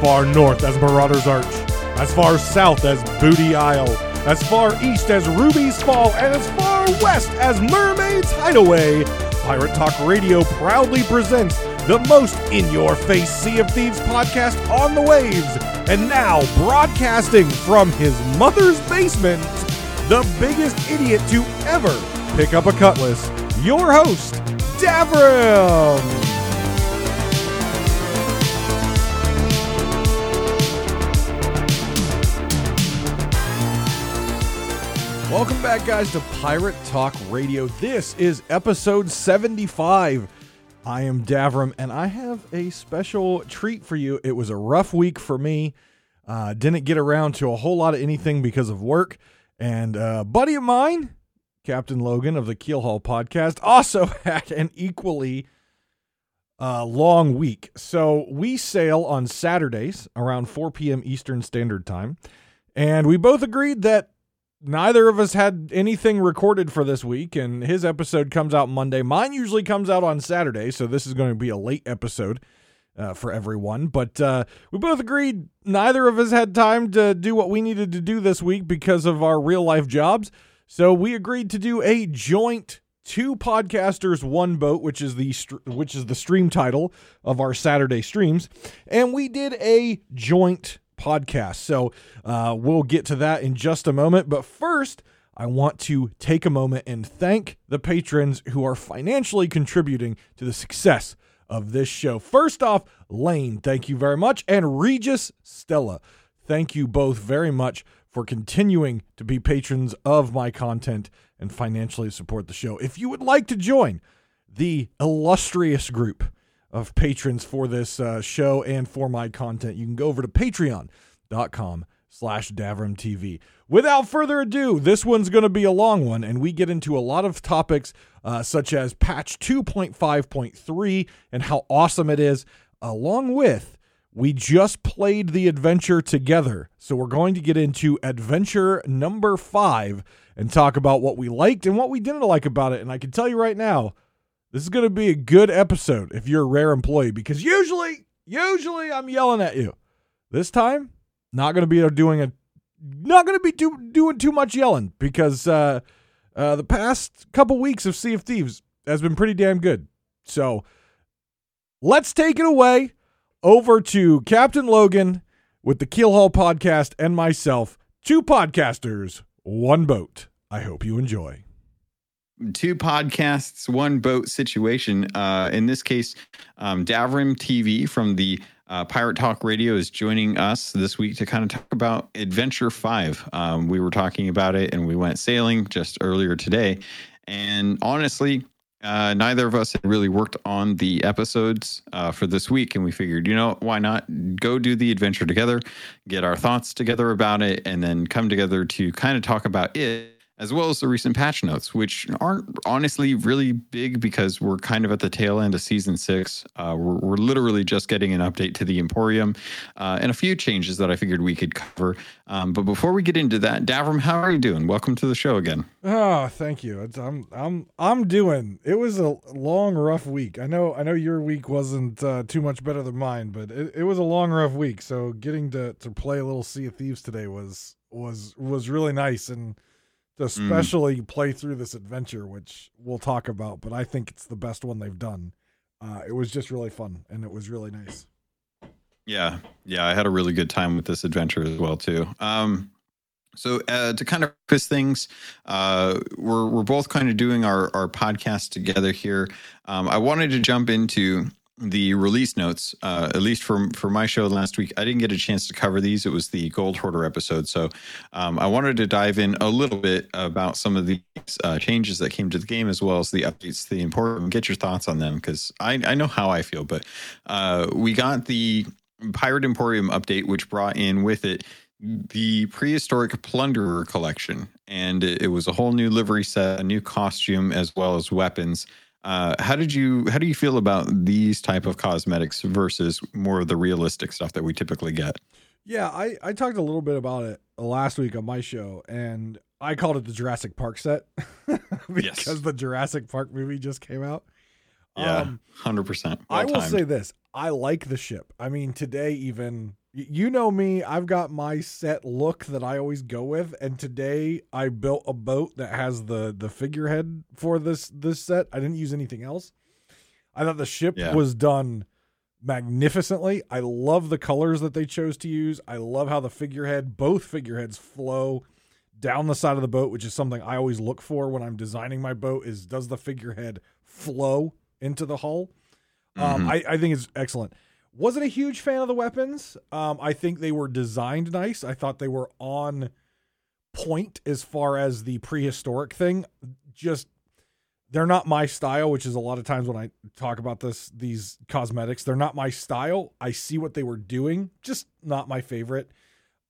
far north as Marauder's Arch, as far south as Booty Isle, as far east as Ruby's Fall, and as far west as Mermaid's Hideaway. Pirate Talk Radio proudly presents the most in your face Sea of Thieves podcast on the waves. And now, broadcasting from his mother's basement, the biggest idiot to ever pick up a cutlass, your host, Davrim. Welcome back, guys, to Pirate Talk Radio. This is episode 75. I am Davrim, and I have a special treat for you. It was a rough week for me. Uh, didn't get around to a whole lot of anything because of work. And uh, a buddy of mine, Captain Logun of the Keelhauled podcast, also had an equally uh, long week. So we sail on Saturdays around 4 p.m. Eastern Standard Time. And we both agreed that neither of us had anything recorded for this week, and his episode comes out Monday. Mine usually comes out on Saturday, so this is going to be a late episode uh, for everyone. But uh, we both agreed neither of us had time to do what we needed to do this week because of our real life jobs. So we agreed to do a joint two podcasters one boat which is the which is the stream title of our saturday streams and we did a joint podcast. So uh, we'll get to that in just a moment. But first i want to take a moment and thank the patrons who are financially contributing to the success of this show. First off lane thank you very much. And regis stella thank you both very much for continuing to be patrons of my content and financially support the show. If you would like to join the illustrious group of patrons for this uh, show and for my content, you can go over to patreon.com slash TV. Without further ado, this one's going to be a long one, and we get into a lot of topics uh, such as patch 2.5.3 and how awesome it is, along with we just played the adventure together. So we're going to get into adventure number five and talk about what we liked and what we didn't like about it. And I can tell you right now, this is going to be a good episode if you're a rare employee because usually, usually I'm yelling at you. This time, not going to be doing a, not going to be do, doing too much yelling because uh, uh, the past couple weeks of Sea of Thieves has been pretty damn good. So let's take it away over to Captain Logun with the Keelhauled podcast and myself, two podcasters, one boat. I hope you enjoy. Two podcasts, one boat situation. Uh, in this case, um, Davrim TV from the uh, Pirate Talk Radio is joining us this week to kind of talk about Adventure 5. Um, we were talking about it and we went sailing just earlier today. And honestly, uh, neither of us had really worked on the episodes uh, for this week, and we figured, you know, why not go do the adventure together, get our thoughts together about it, and then come together to kind of talk about it as well as the recent patch notes, which aren't honestly really big because we're kind of at the tail end of season six. Uh, we're, we're, literally just getting an update to the Emporium uh, and a few changes that I figured we could cover. Um, but before we get into that, Davrim, how are you doing? Welcome to the show again. Oh, thank you. It's, I'm I'm I'm doing. It was a long, rough week. I know I know your week wasn't uh, too much better than mine, but it, it was a long, rough week. So getting to to play a little Sea of Thieves today was was was really nice and to especially mm. play through this adventure, which we'll talk about, but I think it's the best one they've done. Uh, it was just really fun and it was really nice. Yeah, yeah, I had a really good time with this adventure as well too. Um, so uh, to kind of focus things, uh, we're we're both kind of doing our our podcast together here. Um, I wanted to jump into the release notes, uh, at least for for my show last week, I didn't get a chance to cover these. It was the Gold Hoarder episode, so um, I wanted to dive in a little bit about some of the uh, changes that came to the game, as well as the updates to the Emporium. Get your thoughts on them because I, I know how I feel. But uh, we got the Pirate Emporium update, which brought in with it the prehistoric plunderer collection and it was a whole new livery set a new costume as well as weapons uh, how did you how do you feel about these type of cosmetics versus more of the realistic stuff that we typically get? Yeah, I, I talked a little bit about it last week on my show, and I called it the Jurassic Park set because yes. the Jurassic Park movie just came out. Yeah, Um, hundred percent. I will say this: I like the ship. I mean, today even you know me, I've got my set look that I always go with, and today I built a boat that has the the figurehead for this this set. I didn't use anything else. I thought the ship Yeah. was done magnificently. I love the colors that they chose to use. I love how the figurehead, both figureheads flow down the side of the boat, which is something I always look for when I'm designing my boat is does the figurehead flow into the hull? Um, Mhm. I, I think it's excellent. Wasn't a huge fan of the weapons. Um, I think they were designed nice. I thought they were on point as far as the prehistoric thing. Just they're not my style, which is a lot of times when I talk about this these cosmetics, they're not my style. I see what they were doing, just not my favorite.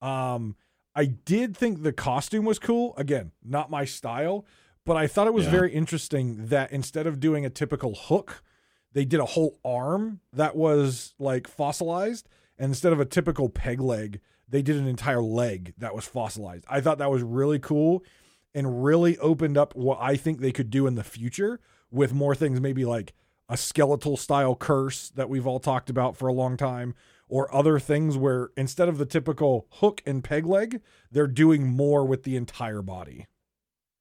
Um, I did think the costume was cool. Again, not my style, but I thought it was Yeah. very interesting that instead of doing a typical hook, they did a whole arm that was like fossilized, and instead of a typical peg leg, they did an entire leg that was fossilized. I thought that was really cool and really opened up what I think they could do in the future with more things, maybe like a skeletal style curse that we've all talked about for a long time, or other things where instead of the typical hook and peg leg, they're doing more with the entire body.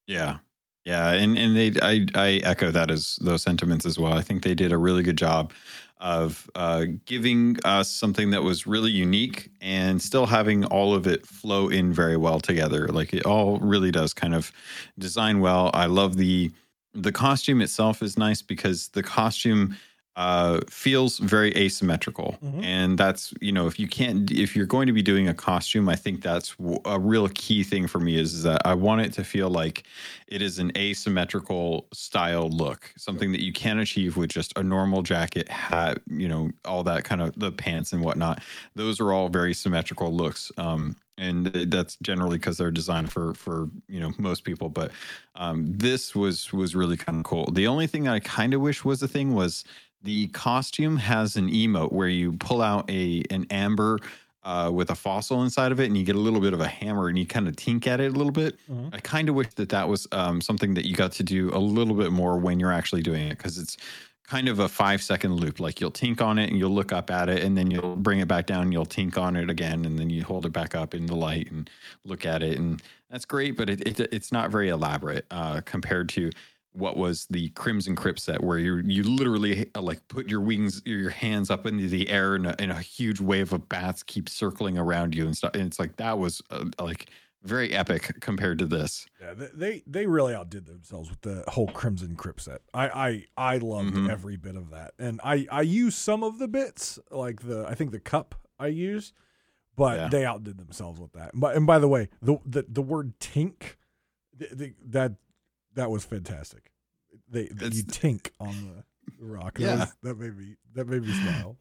Yeah. Yeah, and and they I I echo that as those sentiments as well. I think they did a really good job of uh, giving us something that was really unique and still having all of it flow in very well together. Like it all really does kind of design well. I love the the costume itself is nice because the costume uh, feels very asymmetrical, Mhm. and that's you know if you can't if you're going to be doing a costume, I think that's a real key thing for me is, is that I want it to feel like it is an asymmetrical style look, something that you can achieve with just a normal jacket, hat, you know, all that kind of the pants and whatnot. Those are all very symmetrical looks. Um, and that's generally because they're designed for for you know most people. But um, this was was really kind of cool. The only thing that I kind of wish was a thing was the costume has an emote where you pull out a an amber uh, with a fossil inside of it, and you get a little bit of a hammer, and you kind of tink at it a little bit. Mhm. I kind of wish that that was um, something that you got to do a little bit more when you're actually doing it, because it's kind of a five second loop. Like you'll tink on it, and you'll look up at it, and then you'll bring it back down, and you'll tink on it again, and then you hold it back up in the light and look at it, and that's great, but it, it it's not very elaborate uh, compared to what was the Crimson Crypt set, where you you literally uh, like put your wings, your hands up into the air, and a, and a huge wave of bats keep circling around you and stuff. And it's like that was uh, like very epic compared to this. Yeah, they they, really outdid themselves with the whole Crimson Crypt set. I I, I loved Mhm. every bit of that, and I I use some of the bits like the I think the cup I use, but Yeah. they outdid themselves with that. But and by the way, the the, the word tink, the, the, that that was fantastic. They, you tink on the rock. That Yeah. was- that made me that made me smile.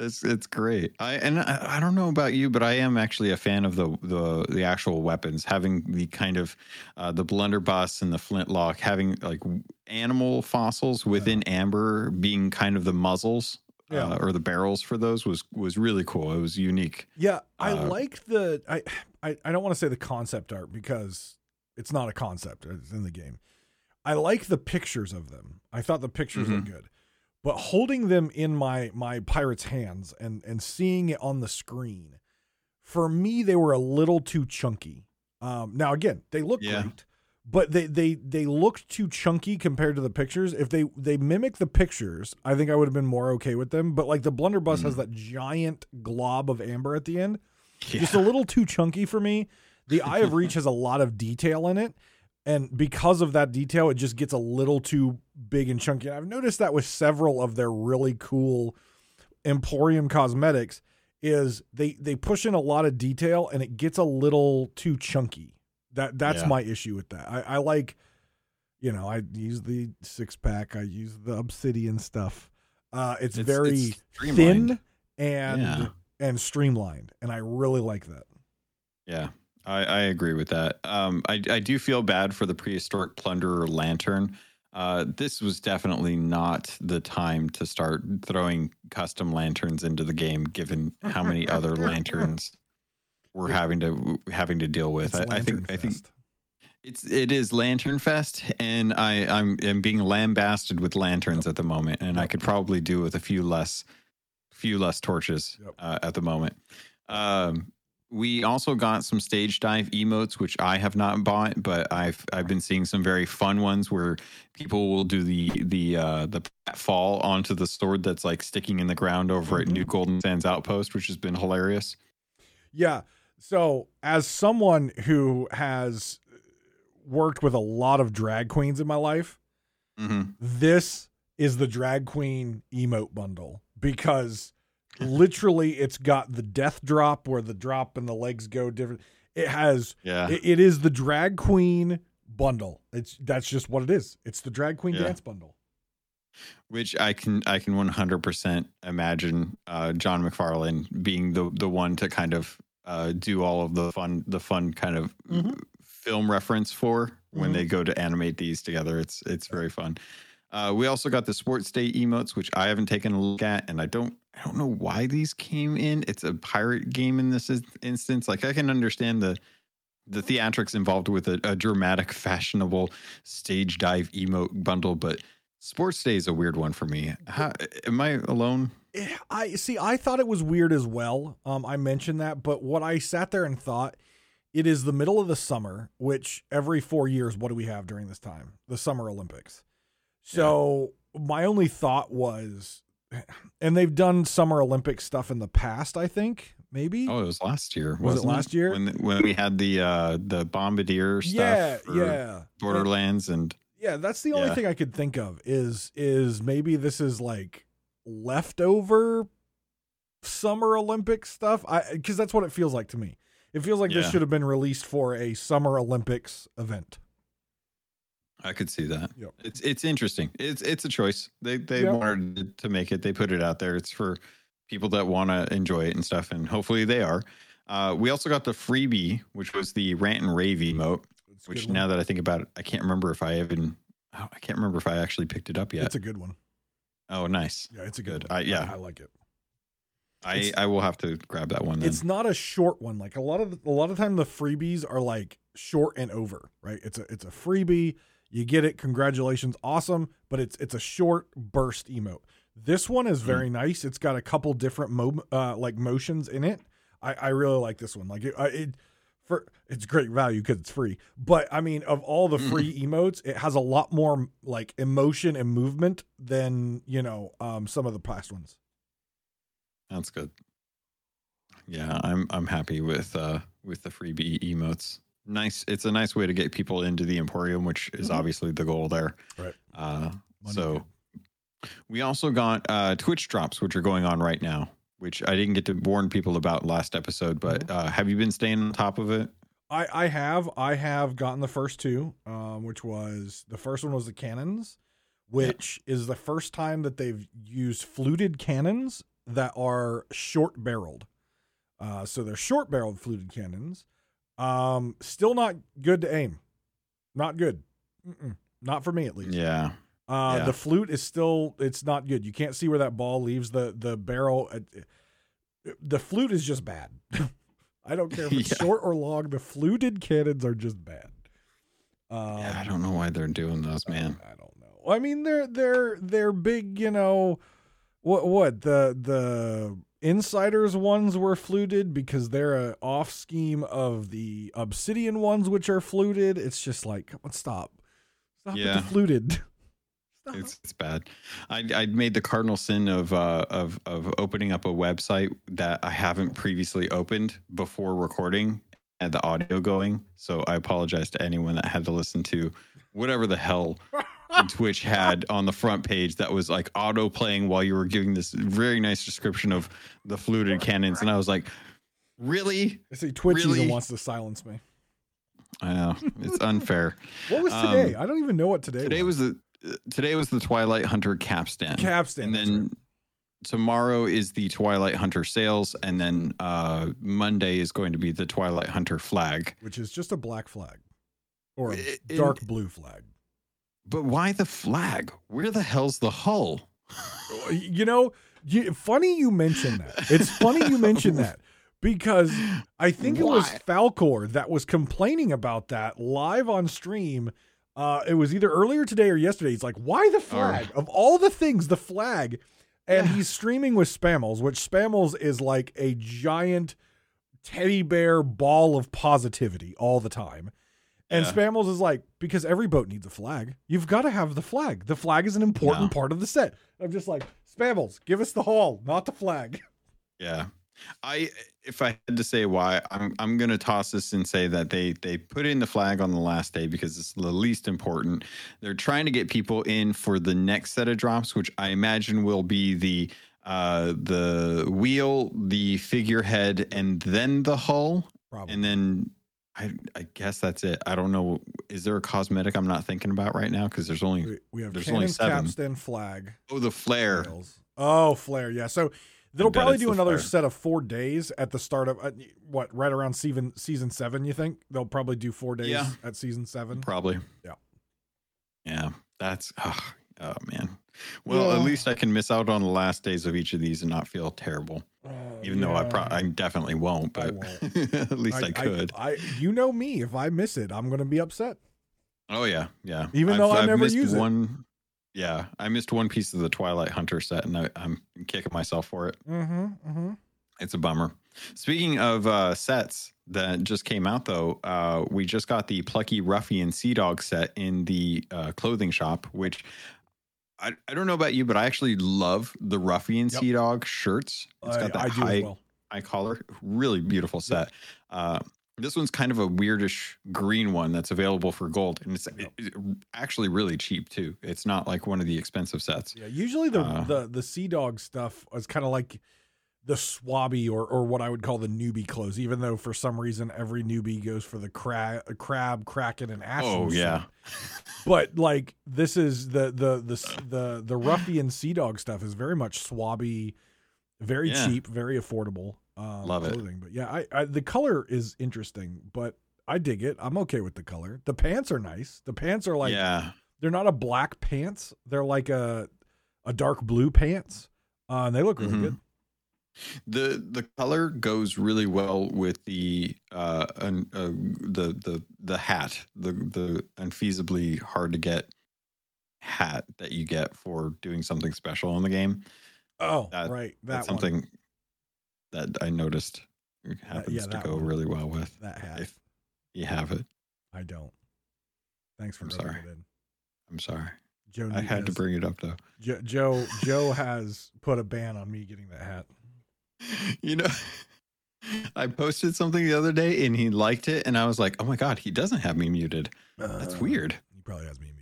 It's it's great. I and I, I don't know about you, but I am actually a fan of the the the actual weapons, having the kind of uh, the blunderbuss and the flintlock, having like animal fossils within amber being kind of the muzzles. Yeah. Uh, or the barrels for those was was really cool. It was unique. Yeah, I Uh, like the I, I I don't want to say the concept art because it's not a concept. It's in the game. I like the pictures of them. I thought the pictures look good. But holding them in my my pirate's hands and and seeing it on the screen, for me they were a little too chunky. Um now again, they look Yeah. great, but they they they looked too chunky compared to the pictures. If they they mimic the pictures, I think I would have been more okay with them. But like the blunderbuss has that giant glob of amber at the end just a little too chunky for me. The Eye of Reach has a lot of detail in it, and because of that detail, it just gets a little too big and chunky. And I've noticed that with several of their really cool Emporium cosmetics is they they push in a lot of detail and it gets a little too chunky. That that's Yeah. my issue with that. I, I like, you know, I use the six pack. I use the obsidian stuff. Uh, it's, It's- very it's thin and Yeah. and streamlined, and I really like that. Yeah, I, I agree with that. Um, I, I do feel bad for the prehistoric plunderer lantern. Uh, this was definitely not the time to start throwing custom lanterns into the game, given how many other lanterns we're having to having to deal with. I, I think Lantern I think It's it is Lantern Fest, and I I'm I'm being lambasted with lanterns at the moment, and I could probably do with a few less, few less torches Yep. uh, at the moment. Um, we also got some stage dive emotes, which I have not bought, but I've I've been seeing some very fun ones where people will do the the uh, the fall onto the sword that's like sticking in the ground over at Mhm. New Golden Sands Outpost, which has been hilarious. Yeah. So, as someone who has worked with a lot of drag queens in my life, hmm this is the drag queen emote bundle because literally it's got the death drop where the drop and the legs go different. It has Yeah, it, it is the drag queen bundle. It's that's just what it is. It's the drag queen Yeah. dance bundle. which I can I can 100% imagine uh, John McFarlane being the the one to kind of uh, do all of the fun the fun kind of Mhm. film reference for when Mhm. they go to animate these together. It's it's very fun. Uh, we also got the sports day emotes, which I haven't taken a look at, and I don't I don't know why these came in. It's a pirate game in this instance. Like I can understand the the theatrics involved with a, a dramatic, fashionable stage dive emote bundle, but sports day is a weird one for me. How, am I alone? Eh, I see. I thought it was weird as well. Um, I mentioned that, but what I sat there and thought, it is the middle of the summer, which every four years, what do we have during this time? The Summer Olympics. So my only thought was, and they've done Summer Olympic stuff in the past. I think maybe. Oh, it was last year. Was it last year? when when we had the uh, the bombardier stuff? yeah, yeah. Borderlands and Yeah, that's the only Yeah. thing I could think of is is maybe this is like leftover summer Olympic stuff. I because that's what it feels like to me. It feels like this should have been released for a summer Olympics event. I could see that. Yep. It's it's interesting. It's it's a choice. They they Yep. wanted to make it. They put it out there. It's for people that want to enjoy it and stuff, and hopefully they are. Uh, we also got the freebie, which was the rant and rave emote. It's Which now that I think about it, I can't remember if I even. oh, I can't remember if I actually picked it up yet. it's a good one. oh, nice. Yeah, it's a good. Good. one. I- yeah. I, like it. I It's- I will have to grab that one then. It's not a short one. Like a lot of a lot of time, the freebies are like short and over. Right? It's a it's a freebie. You get it. Congratulations, awesome. But it's it's a short burst emote. This one is very nice. It's got a couple different mo uh, like motions in it. I, I really like this one. Like it, I- it for it's great value because it's free. But I mean, of all the free emotes, it has a lot more like emotion and movement than you know um, some of the past ones. That's good. Yeah, I'm I'm happy with uh with the freebie emotes. Nice. It's a nice way to get people into the Emporium, which is Mhm. obviously the goal there. Right. Uh, so we also got uh, Twitch drops, which are going on right now, which I didn't get to warn people about last episode. But Mm-hmm. uh, have you been staying on top of it? I, I have I have gotten the first two, um, which was the first one was the cannons, which is the first time that they've used fluted cannons that are short barreled. Uh, so they're short barreled fluted cannons. Um, still not good to aim, not good, Mm-mm. not for me at least. Yeah. Uh, Yeah. The flute is still it's not good. You can't see where that ball leaves the the barrel. Uh, The flute is just bad. I don't care if it's Yeah. short or long. The fluted cannons are just bad. Um, yeah. I don't know why they're doing those, man. I don't know. I mean, they're they're they're big. You know, what what the the insiders ones were fluted because they're a off scheme of the obsidian ones, which are fluted. It's just like, come on, stop, stop with the fluted. Stop. It's it's bad. I I made the cardinal sin of uh of of opening up a website that I haven't previously opened before recording and the audio going. So I apologize to anyone that had to listen to whatever the hell Twitch had on the front page that was like auto playing while you were giving this very nice description of the fluted cannons, and I was like, really? I see Twitch even wants to silence me. I know it's unfair. What was Um, today? I don't even know what today, Today was the uh, today was the Twilight Hunter capstan. capstan. and then right. tomorrow is the Twilight Hunter sails, and then uh, Monday is going to be the Twilight Hunter flag. which is just a black flag or a I- in- dark blue flag. But why the flag? Where the hell's the hull? You know, you, funny you mention that. It's funny you mention that because I think it was Falcor that was complaining about that live on stream. Uh, it was either earlier today or yesterday. He's like, "Why the flag of all the things, the flag?" And Yeah. he's streaming with Spammels, which Spammels is like a giant teddy bear ball of positivity all the time. And Yeah. Spammels is like, because every boat needs a flag. You've got to have the flag. The flag is an important No. part of the set. I'm just like, Spammels, give us the hall, not the flag. Yeah. I if I had to say why, I'm I'm gonna toss this and say that they they put in the flag on the last day because it's the least important. They're trying to get people in for the next set of drops, which I imagine will be the uh the wheel, the figurehead, and then the hull. Probably. And then I I guess that's it. I don't know. Is there a cosmetic I'm not thinking about right now? Because there's only we, we have there's only seven. capstan, flag. oh the flare. Oh, flare. Yeah. So they'll probably do the another flare. set of four days at the start of uh, what, right around season season seven. You think they'll probably do four days Yeah. at season seven? Probably. Yeah. Yeah. That's oh, oh man. Well, at least I can miss out on the last days of each of these and not feel terrible. Uh, Even though I yeah. pro- I definitely won't, I but at least I, could. I, you know me. If I miss it, I'm going to be upset. oh yeah, yeah. Even though I never missed use it. one. Yeah, I missed one piece of the Twilight Hunter set, and I, I'm kicking myself for it. Mm-hmm. Mm-hmm. It's a bummer. Speaking of uh, sets that just came out, though, uh, we just got the Plucky Ruffian Sea Dog set in the uh, clothing shop, which I, I don't know about you, but I actually love the Ruffian Yep. Sea Dog shirts. It's I, got that I do high, well. high collar, really beautiful set. Uh, this one's kind of a weirdish green one that's available for gold, and it's Yep. it- actually really cheap too. It's not like one of the expensive sets. Yeah. Usually the Uh, the the sea dog stuff is kind of like the swabby or or what I would call the newbie clothes. Even though for some reason every newbie goes for the crab, crab, kraken, and ashen. Oh yeah, but like this is the the the the the ruffian sea dog stuff is very much swabby, very Yeah. cheap, very affordable. Um, Love it. clothing. But yeah, I, I the color is interesting, but I dig it. I'm okay with the color. The pants are nice. The pants are like yeah. they're not a black pants. They're like a a dark blue pants. Uh, and they look really Mhm. good. The the color goes really well with the uh, un, uh the the the hat the the unfeasibly hard to get hat that you get for doing something special in the game Oh, That- right. That that's one. something that i noticed happens yeah, to go one. really well with That hat. if you have it I don't. Thanks for I'm sorry. it in. i'm sorry Joe i had to bring it up though Jo- Joe Joe has put a ban on me getting that hat. you know i posted something the other day and he liked it and i was like oh my god he doesn't have me muted that's Uh, weird He probably has me muted.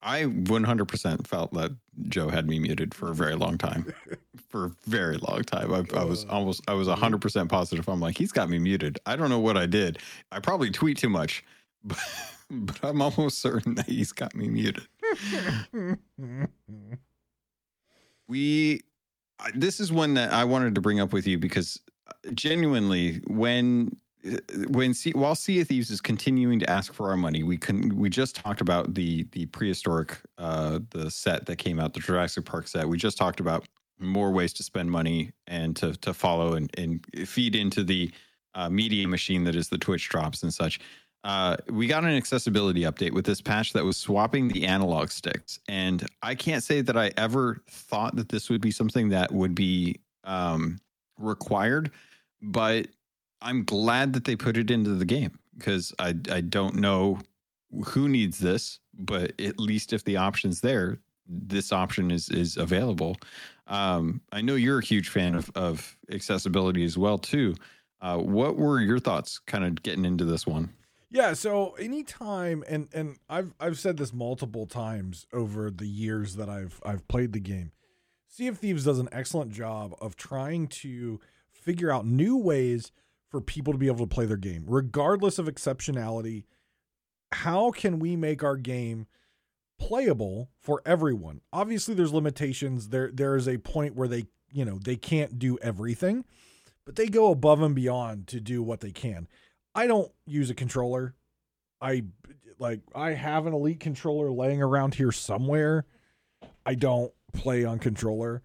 I 100% felt that Joe had me muted for a very long time. for a very long time. I, I was almost, I was 100% positive. I'm like, he's got me muted. I don't know what I did. I probably tweet too much, but, but I'm almost certain that he's got me muted. We, this is one that I wanted to bring up with you because uh, genuinely, when when sea, while Sea of Thieves is continuing to ask for our money, we can we just talked about the the prehistoric uh the set that came out, the Jurassic Park set. We just talked about more ways to spend money and to to follow and, and feed into the uh, media machine that is the Twitch drops and such. Uh, we got an accessibility update with this patch that was swapping the analog sticks, and I can't say that I ever thought that this would be something that would be um, required, but I'm glad that they put it into the game because I I don't know who needs this, but at least if the option's there, this option is is available. Um, I know you're a huge fan of of accessibility as well too. Uh, what were your thoughts, kind of getting into this one? Yeah, so anytime and and I've I've said this multiple times over the years that I've I've played the game. Sea of Thieves does an excellent job of trying to figure out new ways for people to be able to play their game regardless of exceptionality. How can we make our game playable for everyone? Obviously there's limitations. There there is a point where they, you know, they can't do everything, but they go above and beyond to do what they can. I don't use a controller. I like I have an elite controller laying around here somewhere. I don't play on controller.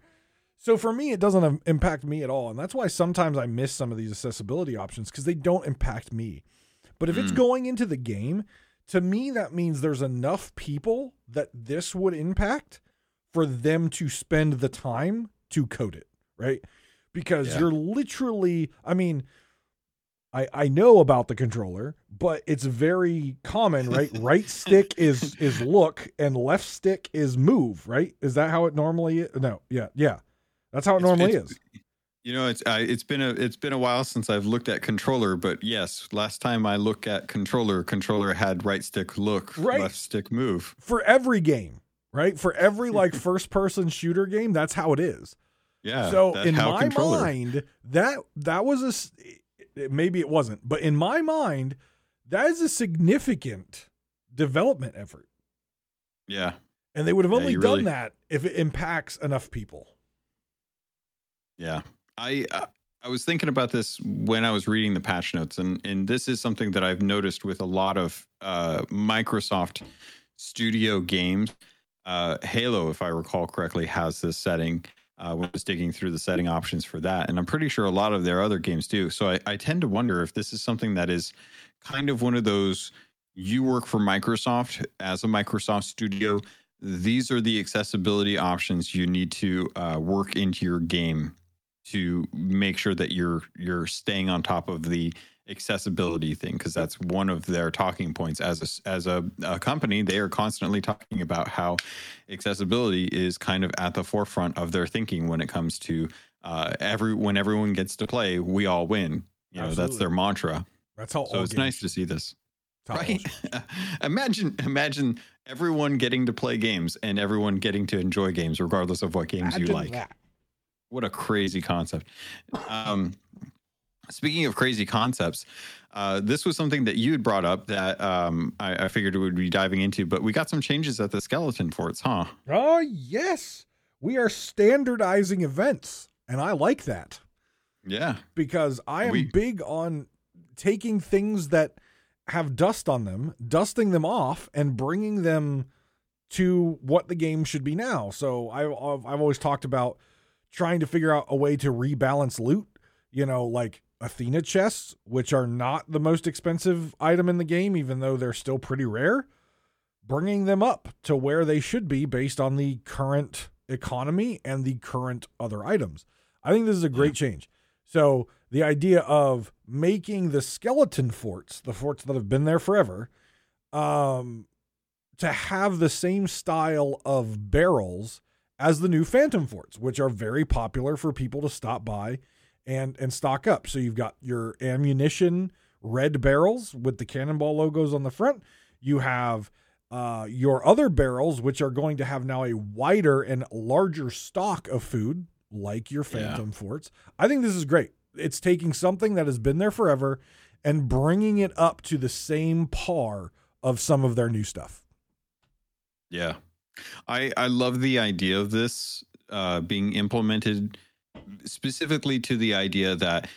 So for me, it doesn't impact me at all, and that's why sometimes I miss some of these accessibility options because they don't impact me. But if it's Mm. going into the game, to me that means there's enough people that this would impact for them to spend the time to code it, right? Because Yeah. you're literally, I mean, I I know about the controller, but it's very common, right? right stick is is look and left stick is move, right? Is that how it normally is? No, yeah, yeah. That's how it It's- normally it's- is. You know, it's I, it's been a it's been a while since I've looked at controller, but yes, last time I looked at controller, controller had right stick look, Right. left stick move. For every game, right? For every like first person shooter game, that's how it is. Yeah. so in my controller- mind, that that was a maybe it wasn't, but in my mind, that is a significant development effort. Yeah. And they would have only you done really- that if it impacts enough people. Yeah. I uh, I was thinking about this when I was reading the patch notes and and this is something that I've noticed with a lot of uh Microsoft Studio games. Uh Halo if I recall correctly has this setting. Uh, when I was digging through the setting options for that, and I'm pretty sure a lot of their other games do. So I, I tend to wonder if this is something that is kind of one of those you work for Microsoft as a Microsoft studio. These are the accessibility options you need to uh, work into your game to make sure that you're you're staying on top of the accessibility thing because that's one of their talking points. As a, as a, a company they are constantly talking about how accessibility is kind of at the forefront of their thinking when it comes to uh, every when everyone gets to play we all win. You know that's their mantra. That's how so it's games nice to see this. Top right? imagine imagine everyone getting to play games and everyone getting to enjoy games regardless of what games you like. that. what a crazy concept. Um, speaking of crazy concepts, uh, this was something that you had brought up that um, I, I figured we would be diving into, but we got some changes at the skeleton forts, huh? Oh, yes. We are standardizing events, and I like that Yeah. because I am We- big on taking things that have dust on them, dusting them off, and bringing them to what the game should be now. So I, I've I've always talked about trying to figure out a way to rebalance loot. You know, like Athena chests, which are not the most expensive item in the game, even though they're still pretty rare. Bringing them up to where they should be based on the current economy and the current other items. I think this is a great change. So the idea of making the skeleton forts, the forts that have been there forever, um, to have the same style of barrels as the new phantom forts, which are very popular for people to stop by and and stock up. So you've got your ammunition red barrels with the cannonball logos on the front. You have uh, your other barrels, which are going to have now a wider and larger stock of food, like your Yeah. phantom forts. I think this is great. It's taking something that has been there forever and bringing it up to the same par of some of their new stuff. Yeah. I, I love the idea of this uh, being implemented specifically to the idea that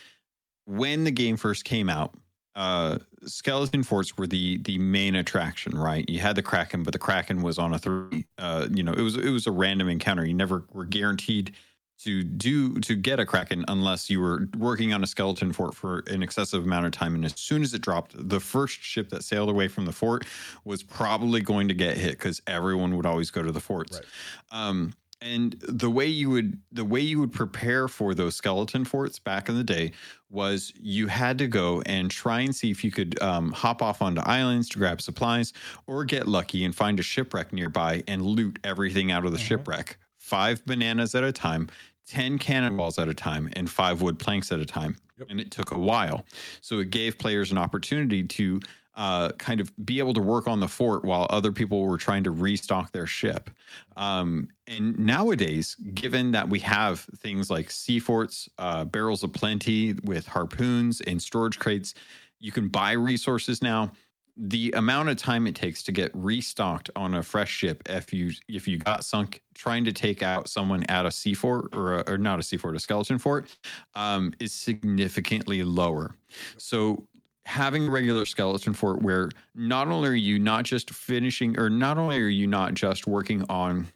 when the game first came out, uh, skeleton forts were the the main attraction, right? You had the kraken, but the kraken was on a three. Uh, you know, it was it was a random encounter. You never were guaranteed to do to get a kraken unless you were working on a skeleton fort for an excessive amount of time. And as soon as it dropped, the first ship that sailed away from the fort was probably going to get hit because everyone would always go to the forts. Right. Um, and the way you would the way you would prepare for those skeleton forts back in the day was you had to go and try and see if you could um, hop off onto islands to grab supplies or get lucky and find a shipwreck nearby and loot everything out of the Mhm. shipwreck five bananas at a time 10 cannonballs at a time and five wood planks at a time Yep. and it took a while so it gave players an opportunity to uh, kind of be able to work on the fort while other people were trying to restock their ship. Um, and nowadays, given that we have things like sea forts, uh, barrels of plenty with harpoons and storage crates, you can buy resources now. The amount of time it takes to get restocked on a fresh ship, if you if you got sunk trying to take out someone at a sea fort or, a, or not a sea fort, a skeleton fort, um, is significantly lower. So having a regular skeleton fort where not only are you not just finishing or not only are you not just working on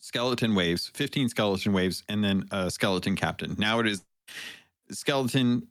skeleton waves, 15 skeleton waves, and then a skeleton captain. Now it is skeleton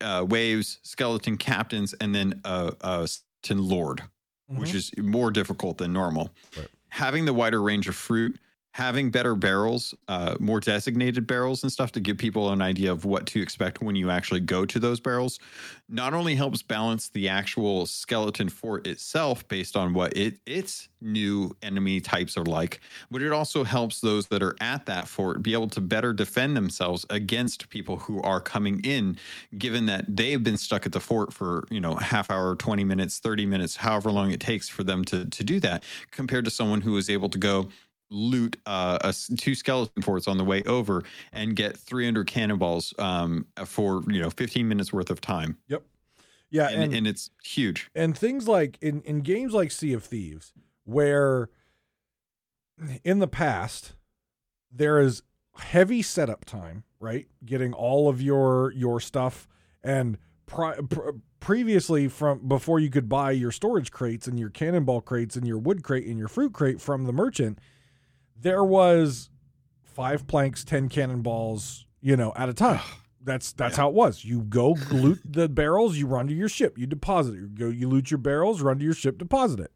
uh, waves, skeleton captains, and then a, a skeleton lord, mm-hmm. which is more difficult than normal. Right. Having the wider range of fruit having better barrels, uh, more designated barrels and stuff to give people an idea of what to expect when you actually go to those barrels, not only helps balance the actual skeleton fort itself based on what it its new enemy types are like, but it also helps those that are at that fort be able to better defend themselves against people who are coming in, given that they've been stuck at the fort for you know half hour, twenty minutes, thirty minutes, however long it takes for them to to do that, compared to someone who is able to go loot uh, a, two skeleton forts on the way over and get 300 cannonballs um, for you know 15 minutes worth of time. Yep. Yeah, and, and, and it's huge. And things like in in games like Sea of Thieves, where in the past there is heavy setup time, right? Getting all of your your stuff and pri- previously from before you could buy your storage crates and your cannonball crates and your wood crate and your fruit crate from the merchant there was five planks, ten cannonballs, you know, at a time. That's that's yeah. how it was. You go loot the barrels, you run to your ship, you deposit it. You go, you loot your barrels, run to your ship, deposit it.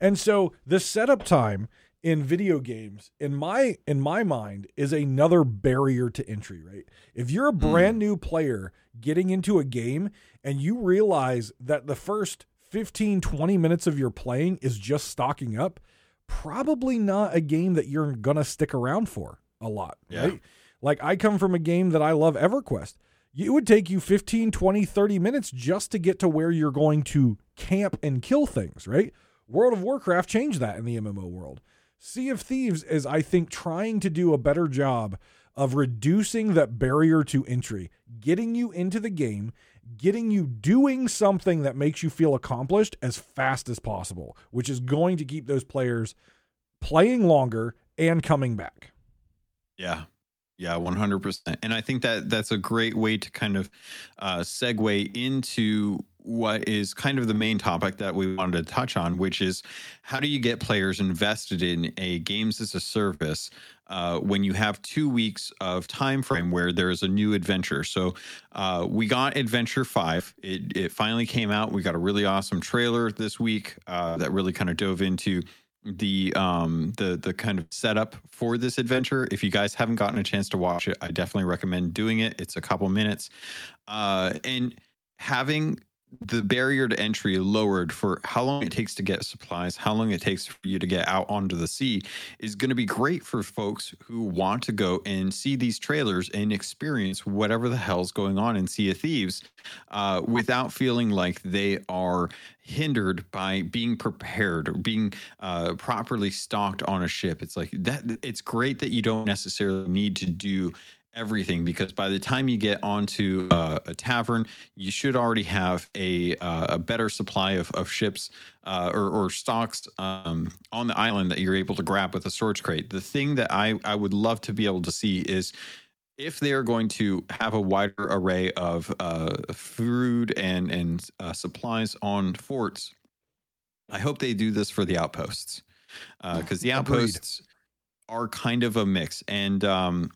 And so the setup time in video games, in my in my mind, is another barrier to entry. Right? If you're a hmm. brand mm. new player getting into a game and you realize that the first 15, 20 minutes of your playing is just stocking up, probably not a game that you're to stick around for a lot, yeah. right? Like I come from a game that I love EverQuest. It would take you 15, 20, 30 minutes just to get to where you're going to camp and kill things, right? World of Warcraft changed that in the MMO world. Sea of Thieves is, I think, trying to do a better job of reducing that barrier to entry, getting you into the game getting you doing something that makes you feel accomplished as fast as possible, which is going to keep those players playing longer and coming back. Yeah. Yeah, 100%. And I think that that's a great way to kind of uh, segue into what is kind of the main topic that we wanted to touch on, which is how do you get players invested in a games as a service uh, when you have two weeks of time frame where there's a new adventure. So uh, we got Adventure Five. It, it finally came out. We got a really awesome trailer this week uh, that really kind of dove into the um the the kind of setup for this adventure if you guys haven't gotten a chance to watch it i definitely recommend doing it it's a couple minutes uh and having the barrier to entry lowered for how long it takes to get supplies, how long it takes for you to get out onto the sea is going to be great for folks who want to go and see these trailers and experience whatever the hell's going on in Sea of Thieves uh, without feeling like they are hindered by being prepared or being uh, properly stocked on a ship. It's like that. It's great that you don't necessarily need to do everything because by the time you get onto uh, a tavern, you should already have a uh, a better supply of, of ships uh, or, or, stocks um, on the island that you're able to grab with a storage crate. The thing that I, I would love to be able to see is if they are going to have a wider array of uh, food and and uh, supplies on forts, I hope they do this for the outposts because uh, the outposts Agreed. are kind of a mix and. Um,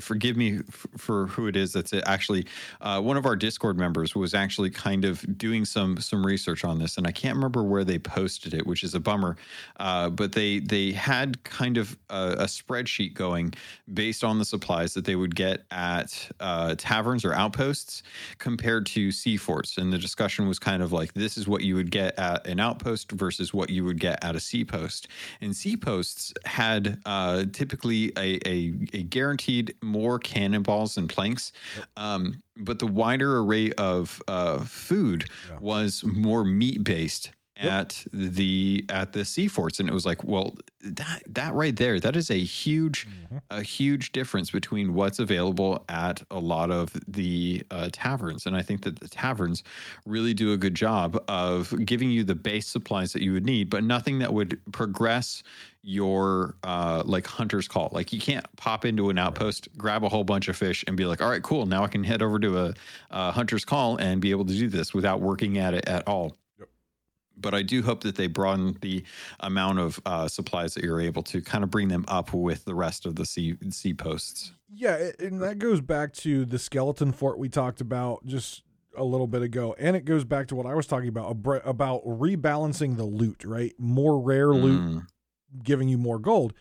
forgive me for who it is that's actually uh, one of our discord members was actually kind of doing some some research on this and i can't remember where they posted it which is a bummer. Uh, but they they had kind of a, a, spreadsheet going based on the supplies that they would get at uh, taverns or outposts compared to sea forts and the discussion was kind of like this is what you would get at an outpost versus what you would get at a sea post. And sea posts had uh, typically a, a, a guarantee guaranteed more cannonballs and planks. Um, but the wider array of uh, food yeah. was more meat based at the at the sea forts and it was like well that that right there that is a huge mm-hmm. a huge difference between what's available at a lot of the uh, taverns. And i think that the taverns really do a good job of giving you the base supplies that you would need but nothing that would progress your uh like hunter's call. Like you can't pop into an outpost grab a whole bunch of fish and be like all right cool. Now i can head over to a, a hunter's call and be able to do this without working at it at all but I do hope that they broaden the amount of uh, supplies that you're able to kind of bring them up with the rest of the sea sea posts. Yeah, and that goes back to the skeleton fort we talked about just a little bit ago, and it goes back to what I was talking about about rebalancing the loot. Right, more rare loot, mm. giving you more gold.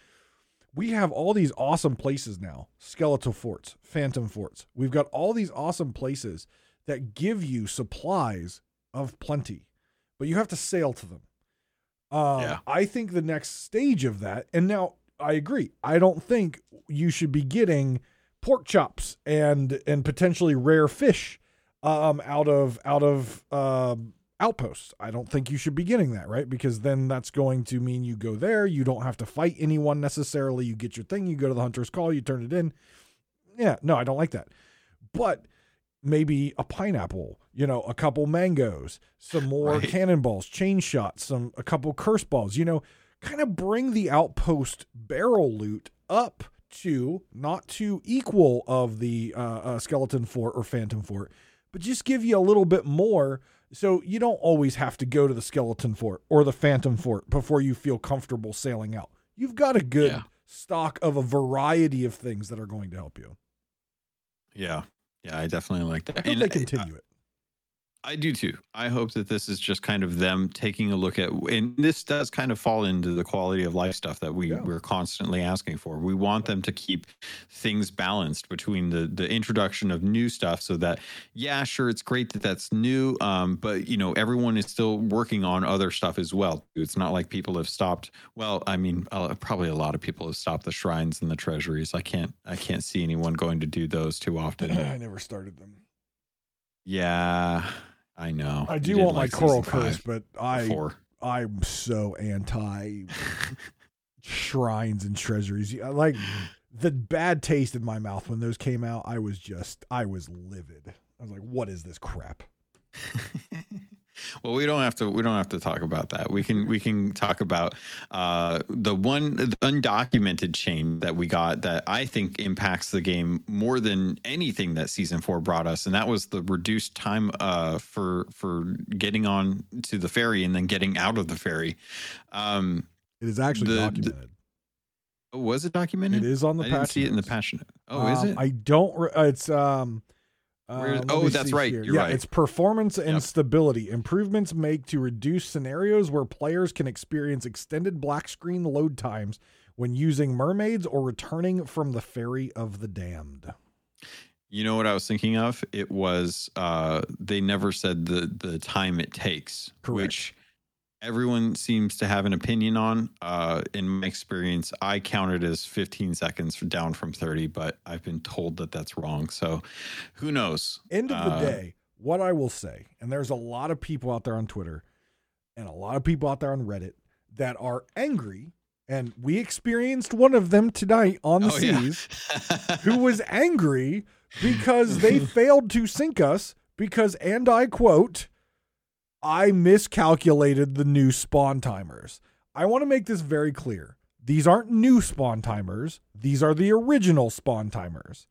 We have all these awesome places now: skeletal forts, phantom forts. We've got all these awesome places that give you supplies of plenty but you have to sail to them. Uh, yeah. I think the next stage of that, and now I agree. I don't think you should be getting pork chops and and potentially rare fish um, out of out of um, outposts. I don't think you should be getting that, right? Because then that's going to mean you go there, you don't have to fight anyone necessarily. You get your thing, you go to the hunter's call, you turn it in. Yeah, no, I don't like that. But maybe a pineapple, you know, a couple mangoes, some more right. cannonballs, chain shots, some a couple curse balls, you know, kind of bring the outpost barrel loot up to not to equal of the uh, uh, skeleton fort or phantom fort, but just give you a little bit more so you don't always have to go to the skeleton fort or the phantom fort before you feel comfortable sailing out. You've got a good yeah. stock of a variety of things that are going to help you. Yeah. Yeah, I definitely like that. I hope and they continue I, it. I do too. I hope that this is just kind of them taking a look at, and this does kind of fall into the quality of life stuff that we yeah. we're constantly asking for. We want them to keep things balanced between the the introduction of new stuff, so that yeah, sure, it's great that that's new, um, but you know everyone is still working on other stuff as well. It's not like people have stopped. Well, I mean, uh, probably a lot of people have stopped the shrines and the treasuries. I can't I can't see anyone going to do those too often. I never started them. Yeah, I know. I do want like my coral curse, but I. I'm so anti shrines and treasuries. Like the bad taste in my mouth when those came out, I was just I was livid. I was like, what is this crap? well, we don't have to. We don't have to talk about that. We can. We can talk about uh, the one the undocumented chain that we got that I think impacts the game more than anything that season four brought us, and that was the reduced time uh, for for getting on to the ferry and then getting out of the ferry. Um, it is actually the, documented. The, oh, was it documented? It is on the. I didn't see it in the patch notes. Oh, um, is it? I don't. Re- it's um. Uh, oh, that's right. Here. You're yeah, right. It's performance and yep. stability. Improvements make to reduce scenarios where players can experience extended black screen load times when using mermaids or returning from the ferry of the damned. You know what I was thinking of? It was uh, they never said the the time it takes, Correct. which everyone seems to have an opinion on. Uh, in my experience, I counted as 15 seconds down from 30, but I've been told that that's wrong. So who knows? End of the uh, day, what I will say, and there's a lot of people out there on Twitter and a lot of people out there on Reddit that are angry. And we experienced one of them tonight on the oh, seas yeah. who was angry because they failed to sink us because, and I quote, I miscalculated the new spawn timers. I want to make this very clear. These aren't new spawn timers. These are the original spawn timers.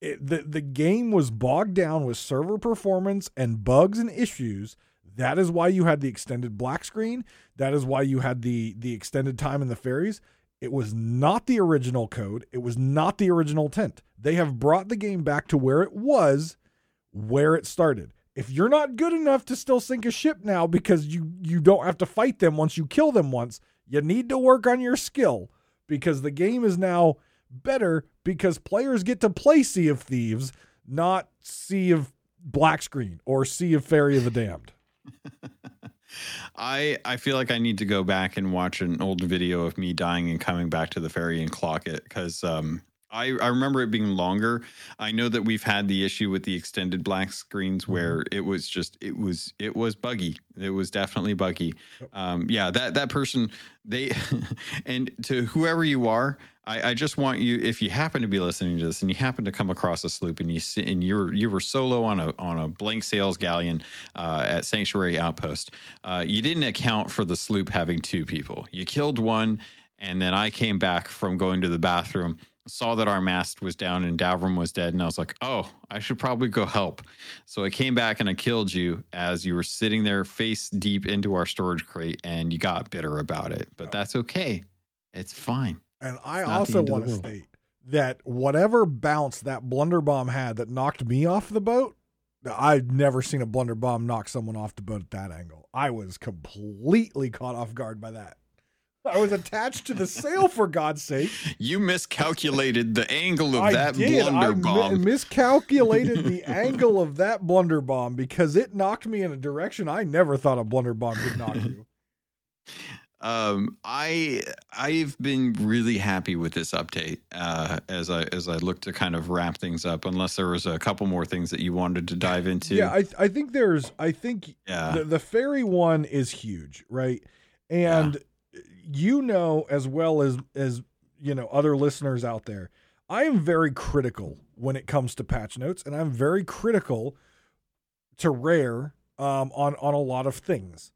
It, the, the game was bogged down with server performance and bugs and issues. That is why you had the extended black screen. That is why you had the the extended time in the ferries. It was not the original code. It was not the original intent. They have brought the game back to where it was, where it started if you're not good enough to still sink a ship now because you you don't have to fight them once you kill them once, you need to work on your skill because the game is now better because players get to play Sea of Thieves, not Sea of Black Screen or Sea of Ferry of the Damned. I I feel like I need to go back and watch an old video of me dying and coming back to the ferry and clock it because um, I, I remember it being longer. I know that we've had the issue with the extended black screens mm-hmm. where it was just it was it was buggy. It was definitely buggy. Um, yeah, that that person they and to whoever you are, I, I just want you if you happen to be listening to this and you happen to come across a sloop and you and you're you were solo on a on a blank sails galleon uh, at Sanctuary Outpost, uh, you didn't account for the sloop having two people. You killed one, and then I came back from going to the bathroom saw that our mast was down and Davrim was dead, and I was like, "Oh, I should probably go help." So I came back and I killed you as you were sitting there face deep into our storage crate, and you got bitter about it. But that's okay; it's fine. And I also want to state that whatever bounce that blunder bomb had that knocked me off the boat, I've never seen a blunder bomb knock someone off the boat at that angle. I was completely caught off guard by that. I was attached to the sail for God's sake. You miscalculated the angle of I that did. blunder I bomb. Mi- miscalculated the angle of that blunder bomb because it knocked me in a direction I never thought a blunder bomb could knock you. Um, I I've been really happy with this update uh, as I as I look to kind of wrap things up. Unless there was a couple more things that you wanted to dive into. Yeah, I I think there's I think yeah. the, the ferry one is huge, right? And yeah. You know as well as as you know other listeners out there, I am very critical when it comes to patch notes, and I'm very critical to Rare um, on on a lot of things.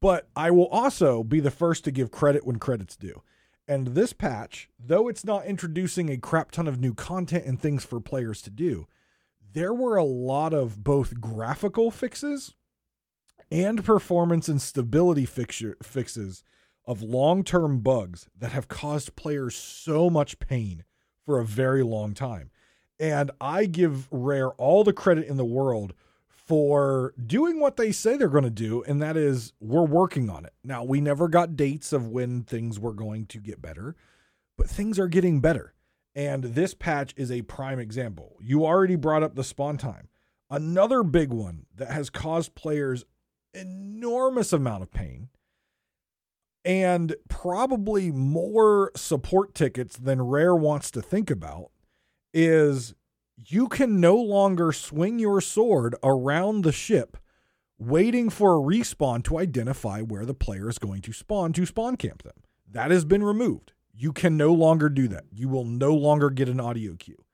But I will also be the first to give credit when credit's due. And this patch, though it's not introducing a crap ton of new content and things for players to do, there were a lot of both graphical fixes and performance and stability fixture, fixes of long term bugs that have caused players so much pain for a very long time. And I give Rare all the credit in the world for doing what they say they're going to do, and that is we're working on it. Now, we never got dates of when things were going to get better, but things are getting better. And this patch is a prime example. You already brought up the spawn time. Another big one that has caused players enormous amount of pain and probably more support tickets than Rare wants to think about is you can no longer swing your sword around the ship waiting for a respawn to identify where the player is going to spawn to spawn camp them. That has been removed. You can no longer do that. You will no longer get an audio cue.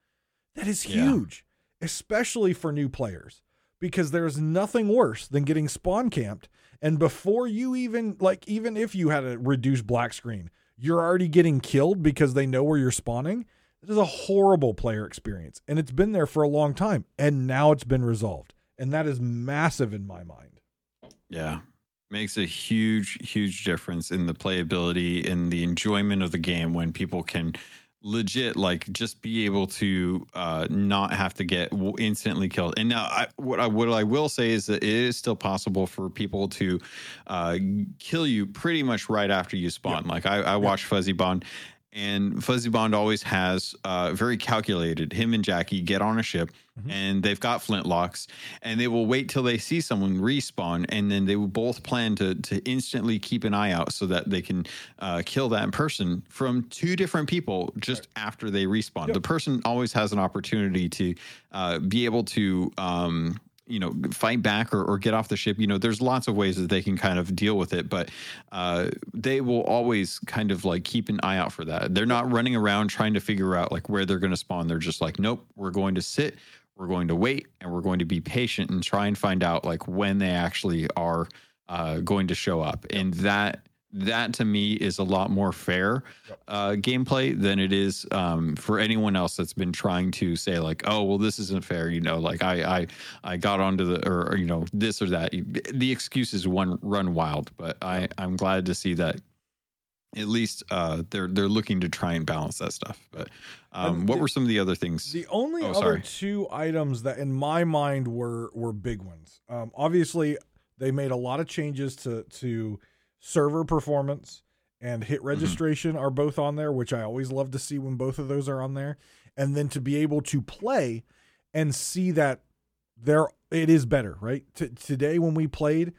That is huge, yeah. especially for new players, because there's nothing worse than getting spawn camped. And before you even, like, even if you had a reduced black screen, you're already getting killed because they know where you're spawning. It is a horrible player experience, and it's been there for a long time, and now it's been resolved, and that is massive in my mind. Yeah, makes a huge, huge difference in the playability and the enjoyment of the game when people can legit like just be able to uh not have to get instantly killed. And now I, what i what i will say is that it is still possible for people to uh kill you pretty much right after you spawn. Like i i watched fuzzy bond and Fuzzy Bond always has uh, very calculated. Him and Jackie get on a ship, mm-hmm. and they've got flintlocks, and they will wait till they see someone respawn, and then they will both plan to to instantly keep an eye out so that they can uh, kill that person from two different people just right. after they respawn. Yep. The person always has an opportunity to uh, be able to. Um, you know fight back or, or get off the ship you know there's lots of ways that they can kind of deal with it but uh, they will always kind of like keep an eye out for that. They're not running around trying to figure out like where they're going to spawn. They're just like nope we're going to sit we're going to wait and we're going to be patient and try and find out like when they actually are uh, going to show up. And that that to me is a lot more fair uh, gameplay than it is um, for anyone else that's been trying to say like, oh, well, this isn't fair. You know, like I I I got onto the or, or you know this or that. The excuses one run wild, but I I'm glad to see that at least uh, they're they're looking to try and balance that stuff. But um, what were some of the other things? The only oh, other sorry. two items that in my mind were were big ones. Um, obviously, they made a lot of changes to to server performance and hit mm-hmm. registration mm-hmm. are both on there, which I always love to see when both of those are on there. And then to be able to play and see that there it is better, right? T- today when we played,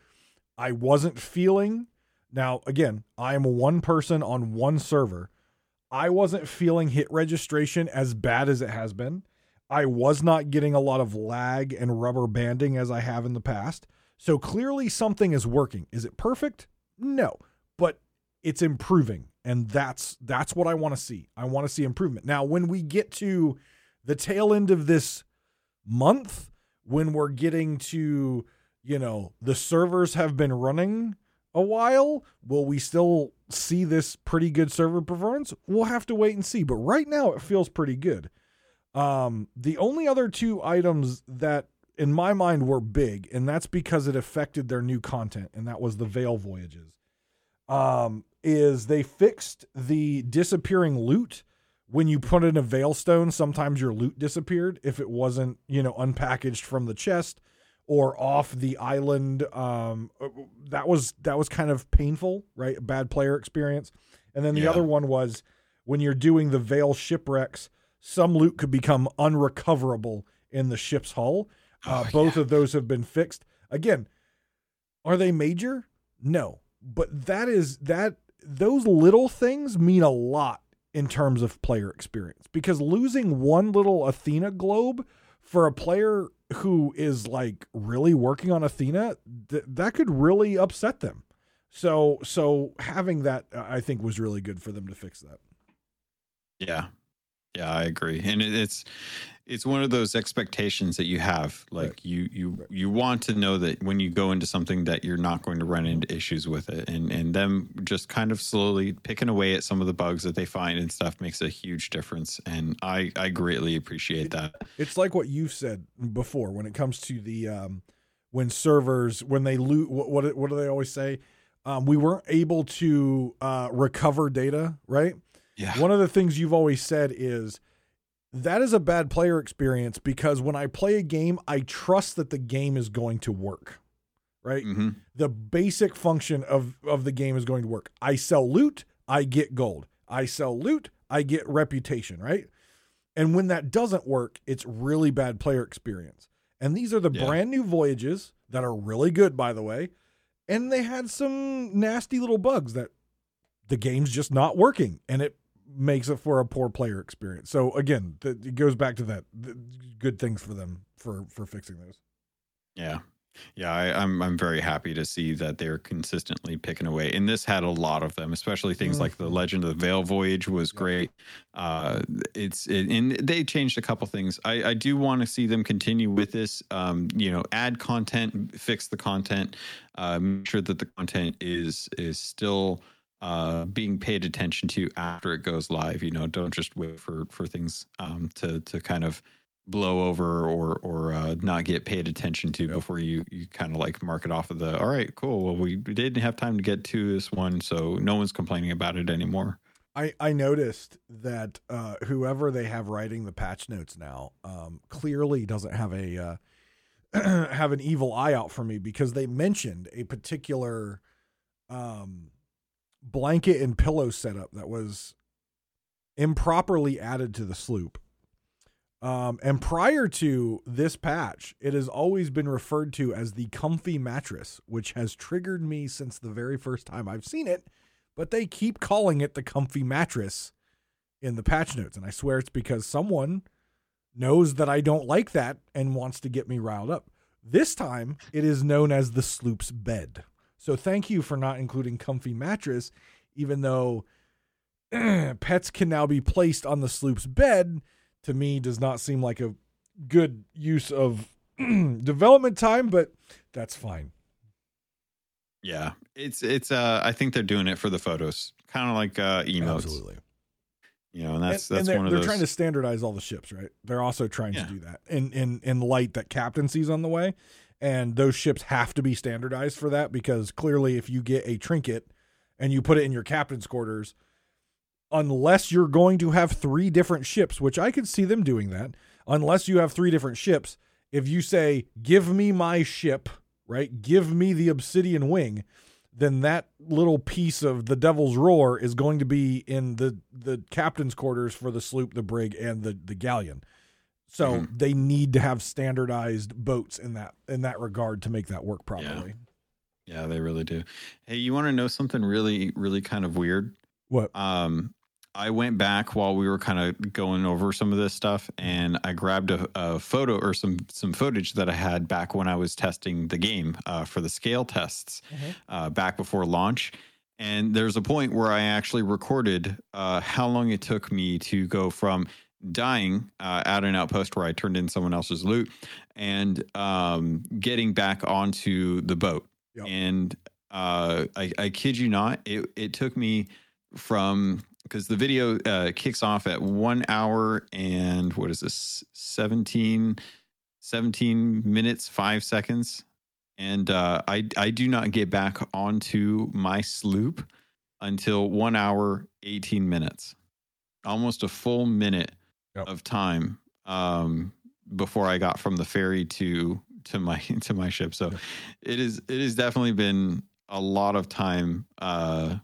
I wasn't feeling now again, I am one person on one server. I wasn't feeling hit registration as bad as it has been. I was not getting a lot of lag and rubber banding as I have in the past. So clearly something is working. Is it perfect? No, but it's improving, and that's that's what I want to see. I want to see improvement. Now, when we get to the tail end of this month, when we're getting to you know the servers have been running a while, will we still see this pretty good server performance, we'll have to wait and see. But right now, it feels pretty good. Um, the only other two items that, in my mind, were big, and that's because it affected their new content, and that was the Veil voyages. Um, is they fixed the disappearing loot when you put in a veil stone, Sometimes your loot disappeared if it wasn't, you know, unpackaged from the chest or off the island. Um, that was that was kind of painful, right? A bad player experience. And then the Yeah. other one was when you're doing the Veil shipwrecks, some loot could become unrecoverable in the ship's hull. Uh, Oh, both yeah. of those have been fixed. Again, are they major? No, but that is that those little things mean a lot in terms of player experience because losing one little Athena globe for a player who is like really working on Athena, th- that could really upset them. So so having that uh, I think was really good for them to fix that. Yeah. Yeah, I agree. And it, it's it's one of those expectations that you have. Like Right. you you Right. you want to know that when you go into something that you're not going to run into issues with it. And and them just kind of slowly picking away at some of the bugs that they find and stuff makes a huge difference. And I I greatly appreciate that. It's like what you've said before when it comes to the um, when servers when they loot what what, what do they always say? Um, we weren't able to uh, recover data, right? Yeah. One of the things you've always said is that is a bad player experience because when I play a game, I trust that the game is going to work, right? hmm the basic function of of the game is going to work. I sell loot, I get gold. I sell loot, I get reputation, right? And when that doesn't work, it's really bad player experience. And these are the Yeah. brand new voyages that are really good by the way. And they had some nasty little bugs that the game's just not working and it makes it for a poor player experience. So again, th- it goes back to that th- good things for them for for fixing those. Yeah. Yeah, I, I'm I'm very happy to see that they're consistently picking away, and this had a lot of them, especially things like the Mhm. Legend of the Veil Voyage was Yeah. great. Uh, it's it, and they changed a couple things. I, I do want to see them continue with this. Um, you know, add content, fix the content, uh, make sure that the content is is still uh, being paid attention to after it goes live. You know, don't just wait for for things um, to to kind of blow over or or uh, not get paid attention to before you you kind of like mark it off of the all right cool well we didn't have time to get to this one so no one's complaining about it anymore I, I noticed that uh, whoever they have writing the patch notes now um, clearly doesn't have a uh, have an evil eye out for me because they mentioned a particular um, blanket and pillow setup that was improperly added to the sloop. Um, and prior to this patch, it has always been referred to as the comfy mattress, which has triggered me since the very first time I've seen it but they keep calling it the comfy mattress in the patch notes. And I swear it's because someone knows that I don't like that and wants to get me riled up. This time it is known as the sloop's bed. So thank you for not including comfy mattress, even though pets can now be placed on the sloop's bed. To me, does not seem like a good use of development time, but that's fine. yeah it's it's uh i think they're doing it for the photos kind of like uh emotes Absolutely. you know and that's and, and that's they're, one of they're those trying to standardize all the ships, right? They're also trying Yeah. to do that in in in light that Captaincy on the way, and those ships have to be standardized for that because clearly, if you get a trinket and you put it in your captain's quarters, unless you're going to have three different ships, which I could see them doing that, unless you have three different ships, if you say, "Give me my ship," right? Give me the obsidian wing then that little piece of the devil's roar is going to be in the the captain's quarters for the sloop the brig and the the galleon so Mhm. they need to have standardized boats in that in that regard to make that work properly yeah they really do hey you want to know something really really kind of weird what um I went back while we were kind of going over some of this stuff, and I grabbed a, a photo or some some footage that I had back when I was testing the game uh, for the scale tests Mhm. uh, back before launch. And there's a point where I actually recorded uh, how long it took me to go from dying uh, at an outpost where I turned in someone else's loot and um, getting back onto the boat. Yep. And uh, I, I kid you not, it it took me from because the video uh, kicks off at one hour and what is this 17, 17 minutes five seconds and uh, I I do not get back onto my sloop until one hour eighteen minutes, almost a full minute Yep. of time um, before I got from the ferry to to my to my ship. So Yep. it is it has definitely been a lot of time uh,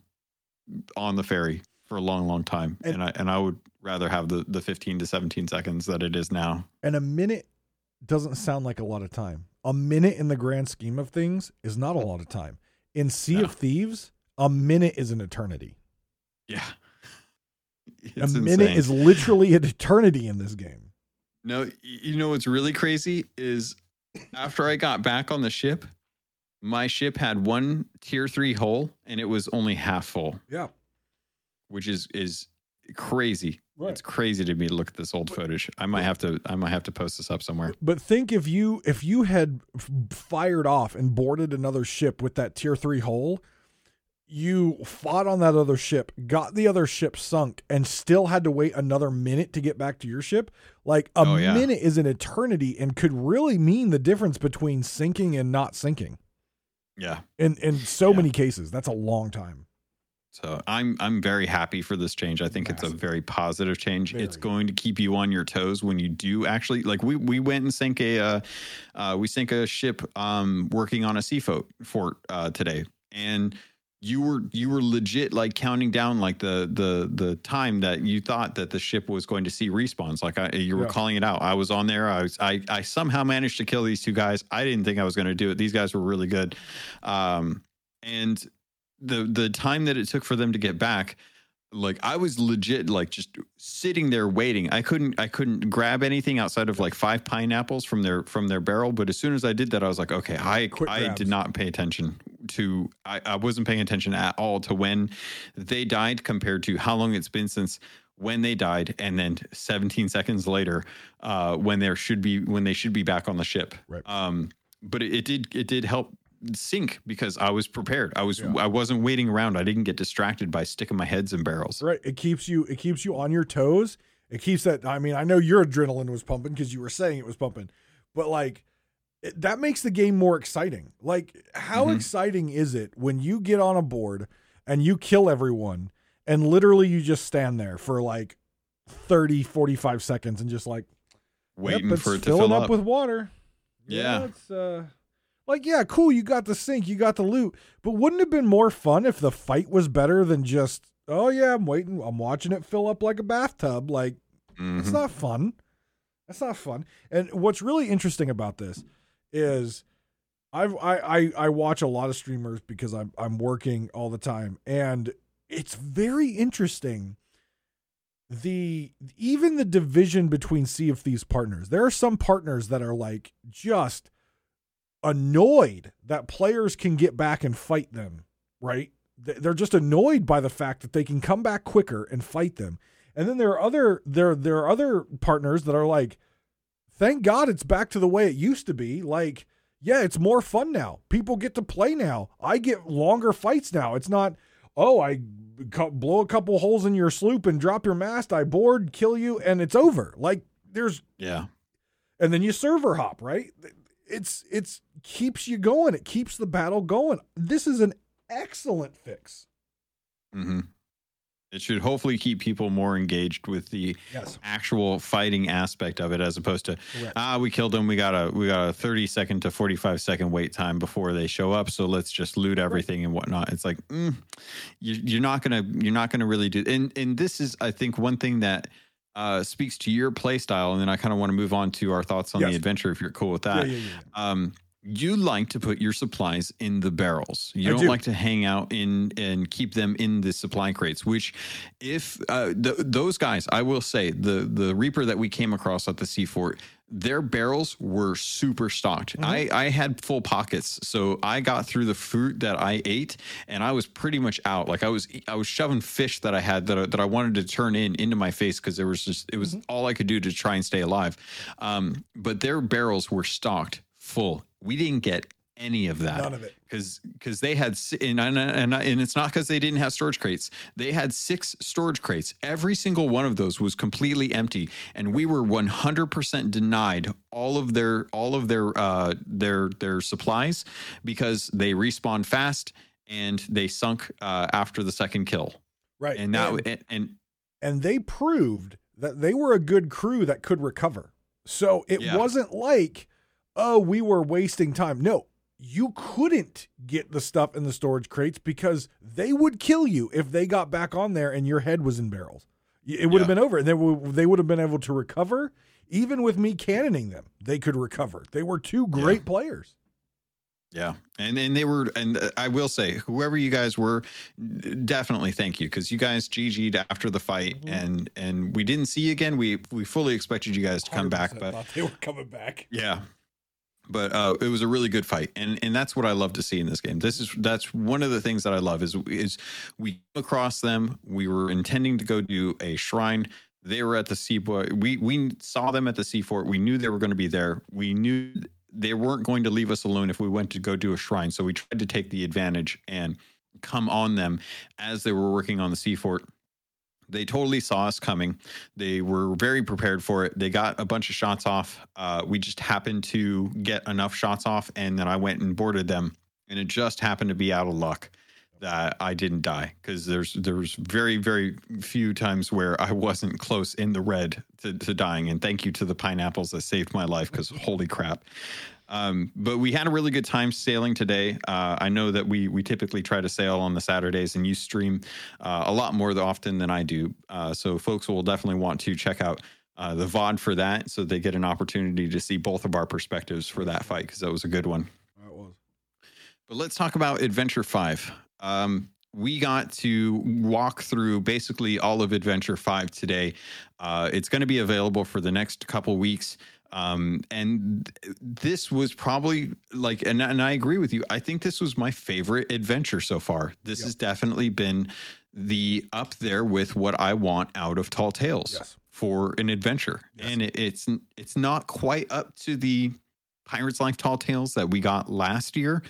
on the ferry for a long long time, And- and, I and I would rather have the the fifteen to seventeen seconds that it is now. And a minute doesn't sound like a lot of time. A minute in the grand scheme of things is not a lot of time. In Sea No. of Thieves, a minute is an eternity. Yeah. a It's minute insane. is literally an eternity in this game. No, you know what's really crazy is after I got back on the ship, my ship had one tier three hole and it was only half full, Yeah. which is is crazy. Right. It's crazy to me to look at this old footage. I might have to I might have to post this up somewhere. But think if you if you had fired off and boarded another ship with that tier 3 hull, you fought on that other ship, got the other ship sunk and still had to wait another minute to get back to your ship, like a Oh, yeah. minute is an eternity and could really mean the difference between sinking and not sinking. Yeah. In in so Yeah. many cases, that's a long time. So I'm I'm very happy for this change. I think it's a very positive change. It's going to keep you on your toes when you do actually like we we went and sank a uh, uh we sank a ship um working on a sea fort fort uh today and you were you were legit like counting down like the the the time that you thought that the ship was going to see respawns. Like I, you were Yeah. calling it out. I was on there. I was i i somehow managed to kill these two guys. I didn't think i was going to do it. These guys were really good. Um and the the time that it took for them to get back like i was legit like just sitting there waiting i couldn't i couldn't grab anything outside of like five pineapples from their from their barrel but as soon as i did that i was like okay i Quick i grabs. did not pay attention to I, I wasn't paying attention at all to when they died compared to how long it's been since when they died and then 17 seconds later uh when there should be when they should be back on the ship Right. um but it, it did it did help sink because I was prepared. I was Yeah. I wasn't waiting around. I didn't get distracted by sticking my heads in barrels. Right. It keeps you it keeps you on your toes. It keeps that I mean, I know your adrenaline was pumping because you were saying it was pumping. But like it, that makes the game more exciting. Like how Mhm. exciting is it when you get on a board and you kill everyone and literally you just stand there for like 30 45 seconds and just like Waiting yep, for it to fill up, up. with water. Yeah. it's uh like yeah, cool, you got the sink, you got the loot. But wouldn't it have been more fun if the fight was better than just, oh yeah, I'm waiting, I'm watching it fill up like a bathtub. Like it's Mhm. not fun. That's not fun. And what's really interesting about this is I've I, I I watch a lot of streamers because I'm I'm working all the time and it's very interesting the even the division between Sea of Thieves partners. There are some partners that are like just annoyed that players can get back and fight them, right? They're just annoyed by the fact that they can come back quicker and fight them. And then there are other there there are other partners that are like, thank God it's back to the way it used to be. Like, yeah, it's more fun now. People get to play now. I get longer fights now. It's not, oh, I blow a couple holes in your sloop and drop your mast. I board, kill you, and it's over. Like, there's Yeah. and then you server hop, right? It's it's keeps you going. It keeps the battle going. This is an excellent fix. hmm It should hopefully keep people more engaged with the Yes. actual fighting aspect of it, as opposed to Correct. ah, we killed them. We got a we got a thirty second to forty five second wait time before they show up. So let's just loot everything and whatnot. It's like mm, you, you're not gonna you're not gonna really do. And and this is I think one thing that uh, speaks to your play style. And then I kind of want to move on to our thoughts on Yes. the adventure if you're cool with that. yeah, yeah, yeah. um, you like to put your supplies in the barrels. You I don't do. like to hang out in and keep them in the supply crates. Which, if uh, th- those guys, I will say the the Reaper that we came across at the Sea Fort, their barrels were super stocked. Mm-hmm. I I had full pockets, so I got through the fruit that I ate, and I was pretty much out. Like I was I was shoving fish that I had that I, that I wanted to turn in into my face because there was just it was Mm-hmm. all I could do to try and stay alive. Um, but their barrels were stocked full. We didn't get any of that. None of it. Because because they had and and, and and it's not because they didn't have storage crates. They had six storage crates. Every single one of those was completely empty, and we were 100% denied all of their all of their uh their their supplies because they respawned fast and they sunk uh, after the second kill. Right. And that and, and, and and they proved that they were a good crew that could recover. So it Yeah. wasn't like, oh, we were wasting time. No, you couldn't get the stuff in the storage crates because they would kill you if they got back on there and your head was in barrels. It would have Yeah. been over. And they would, they would have been able to recover. Even with me cannoning them, they could recover. They were two great players. Yeah, and and they were, and uh, I will say, whoever you guys were, definitely thank you because you guys GG'd after the fight, Mhm. and and we didn't see you again. We we fully expected you guys to come back, but they were coming back. yeah, but uh, it was a really good fight, and and that's what I love to see in this game. This is that's one of the things that I love is is we across them. We were intending to go do a shrine. They were at the seafort. We we saw them at the seafort. We knew they were going to be there. We knew they weren't going to leave us alone if we went to go do a shrine. So we tried to take the advantage and come on them as they were working on the seafort. They totally saw us coming. They were very prepared for it. They got a bunch of shots off. Uh, we just happened to get enough shots off, and then I went and boarded them. And it just happened to be out of luck that I didn't die because there's there was very very few times where I wasn't close in the red to, to dying. And thank you to the pineapples that saved my life because holy crap. Um, but we had a really good time sailing today. Uh, I know that we we typically try to sail on the Saturdays, and you stream uh, a lot more often than I do. Uh, so folks will definitely want to check out uh, the VOD for that, so they get an opportunity to see both of our perspectives for that fight because that was a good one. That was. But let's talk about Adventure 5. Um, we got to walk through basically all of Adventure 5 today. Uh, it's going to be available for the next couple weeks. Um, and this was probably like, and, and I agree with you. I think this was my favorite adventure so far. This Yep. has definitely been the up there with what I want out of Tall Tales Yes. for an adventure. Yes. And it, it's it's not quite up to the Pirates Life Tall Tales that we got last year.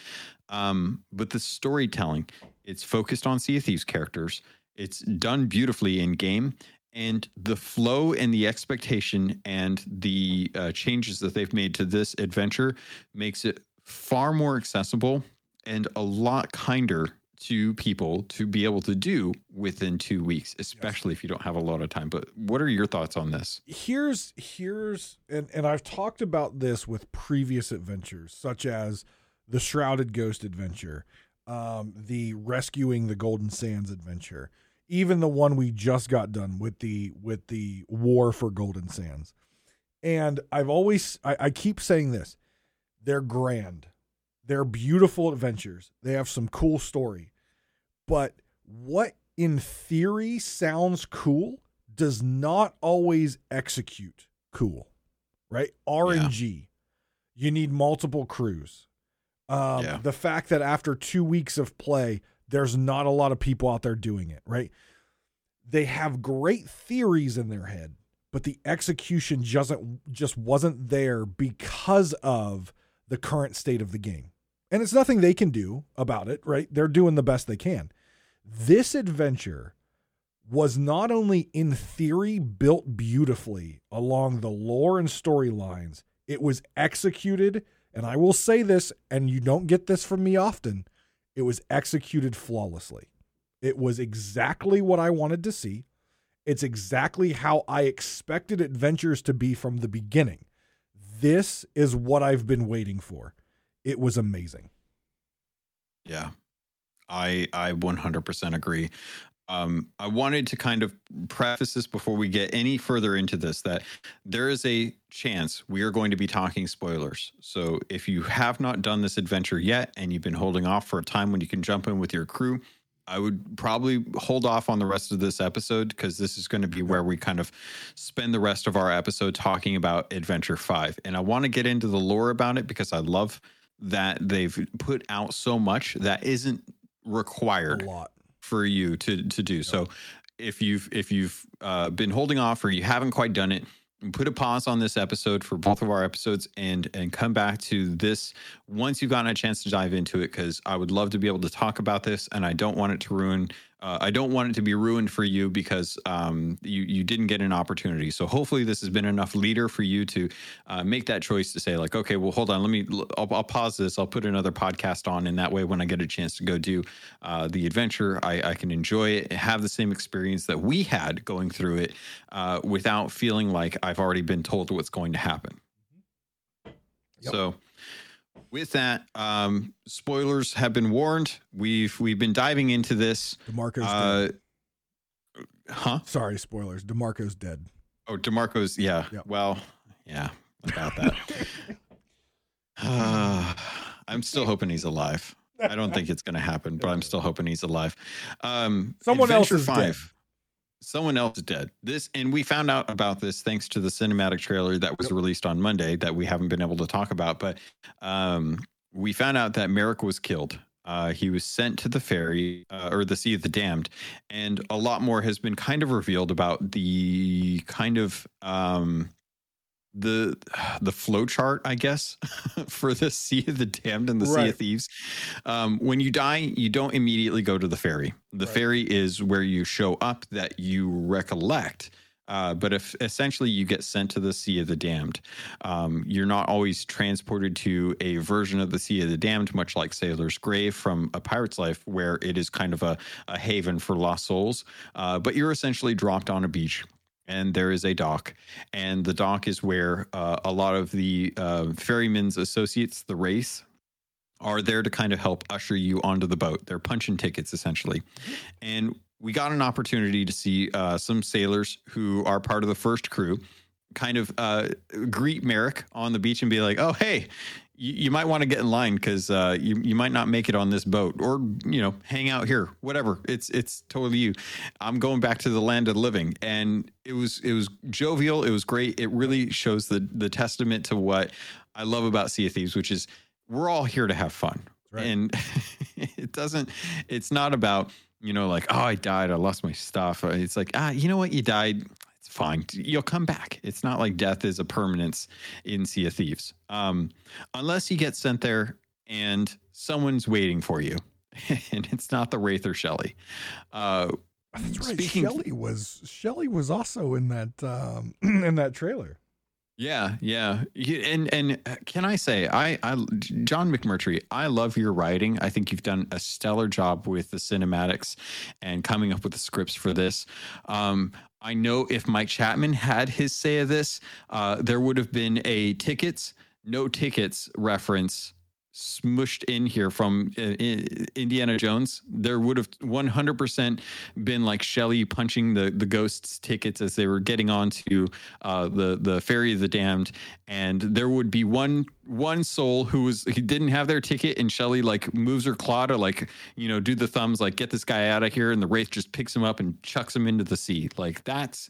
Um, but the storytelling, it's focused on Sea of Thieves characters. It's done beautifully in game. And the flow and the expectation and the uh, changes that they've made to this adventure makes it far more accessible and a lot kinder to people to be able to do within two weeks, especially if you don't have a lot of time. But what are your thoughts on this? here's here's and and I've talked about this with previous adventures such as the Shrouded Ghost adventure, um, the Rescuing the Golden Sands adventure, even the one we just got done with the with the War for Golden Sands. And I've always I, I keep saying this. They're grand. They're beautiful adventures. They have some cool story. But what in theory sounds cool does not always execute cool, right? RNG. You need multiple crews. Um, Yeah. The fact that after two weeks of play, there's not a lot of people out there doing it, right? They have great theories in their head, but the execution just just wasn't there because of the current state of the game. And it's nothing they can do about it, right? They're doing the best they can. This adventure was not only in theory built beautifully along the lore and storylines, it was executed, and I will say this, and you don't get this from me often, it was executed flawlessly. It was exactly what I wanted to see. It's exactly how I expected adventures to be from the beginning. This is what I've been waiting for. It was amazing. Yeah, I I 100% agree. Um, I wanted to kind of preface this before we get any further into this that there is a chance we are going to be talking spoilers. So if you have not done this adventure yet and you've been holding off for a time when you can jump in with your crew, I would probably hold off on the rest of this episode because this is going to be where we kind of spend the rest of our episode talking about Adventure 5. And I want to get into the lore about it because I love that they've put out so much that isn't required A lot. For you to to do. So if you've if you've uh, been holding off or you haven't quite done it, put a pause on this episode for both of our episodes and and come back to this once you've gotten a chance to dive into it because I would love to be able to talk about this and I don't want it to ruin uh, I don't want it to be ruined for you because um, you you didn't get an opportunity. So hopefully this has been enough leader for you to uh, make that choice to say like, okay, well, hold on, let me, I'll, I'll, pause this. I'll put another podcast on, and that way, when I get a chance to go do uh, the adventure, I, I, can enjoy it, have the same experience that we had going through it, uh, without feeling like I've already been told what's going to happen. Yep. So with that, um, spoilers have been warned. We've we've been diving into this. Demarco's uh, dead. Huh? Sorry, spoilers. Demarco's dead. Oh, Demarco's yeah. Yep. Well, yeah, about that. uh, I'm still hoping he's alive. I don't think it's going to happen, but I'm still hoping he's alive. Um, Someone Adventure else is five. Dead someone else is dead. This and we found out about this thanks to the cinematic trailer that was released on Monday that we haven't been able to talk about. But um, we found out that Merrick was killed. Uh, he was sent to the ferry uh, or the Sea of the Damned, and a lot more has been kind of revealed about the kind of um, the the flow chart, I guess, for the Sea of the Damned and the right. Sea of Thieves. Um, when you die, you don't immediately go to the ferry. The right. ferry is where you show up that you recollect. Uh, but if essentially you get sent to the Sea of the Damned, um, you're not always transported to a version of the Sea of the Damned, much like Sailor's Grave from A Pirate's Life, where it is kind of a, a haven for lost souls. Uh, but you're essentially dropped on a beach and there is a dock. And the dock is where uh, a lot of the uh, ferryman's associates the Wraith are there to kind of help usher you onto the boat. They're punching tickets essentially. And we got an opportunity to see uh, some sailors who are part of the first crew kind of uh, greet Merrick on the beach and be like, "Oh, hey, you, you might want to get in line because uh, you you might not make it on this boat, or you know, hang out here, whatever. It's it's totally you. I'm going back to the land of the living, and it was it was jovial. It was great. It really shows the the testament to what I love about Sea of Thieves, which is we're all here to have fun, right. and it doesn't. It's not about you know like oh I died, I lost my stuff. It's like ah you know what you died fine. You'll come back. It's not like death is a permanence in Sea of Thieves. Um, unless you get sent there and someone's waiting for you, and it's not the Wraith or Shelly. Uh, That's right. Speaking Shelly was Shelly was also in that um, in that trailer. Yeah, yeah, and and uh, can I say, I, I, John McMurtry, I love your writing. I think you've done a stellar job with the cinematics and coming up with the scripts for this. Um, I know if Mike Chapman had his say of this, uh, there would have been a tickets, no tickets reference smushed in here from uh, Indiana Jones, there would have 100% been like Shelley punching the the ghosts' tickets as they were getting onto uh, the the ferry of the damned, and there would be one one soul who was he didn't have their ticket, and Shelley like moves her claw to like you know do the thumbs like get this guy out of here, and the wraith just picks him up and chucks him into the sea. Like that's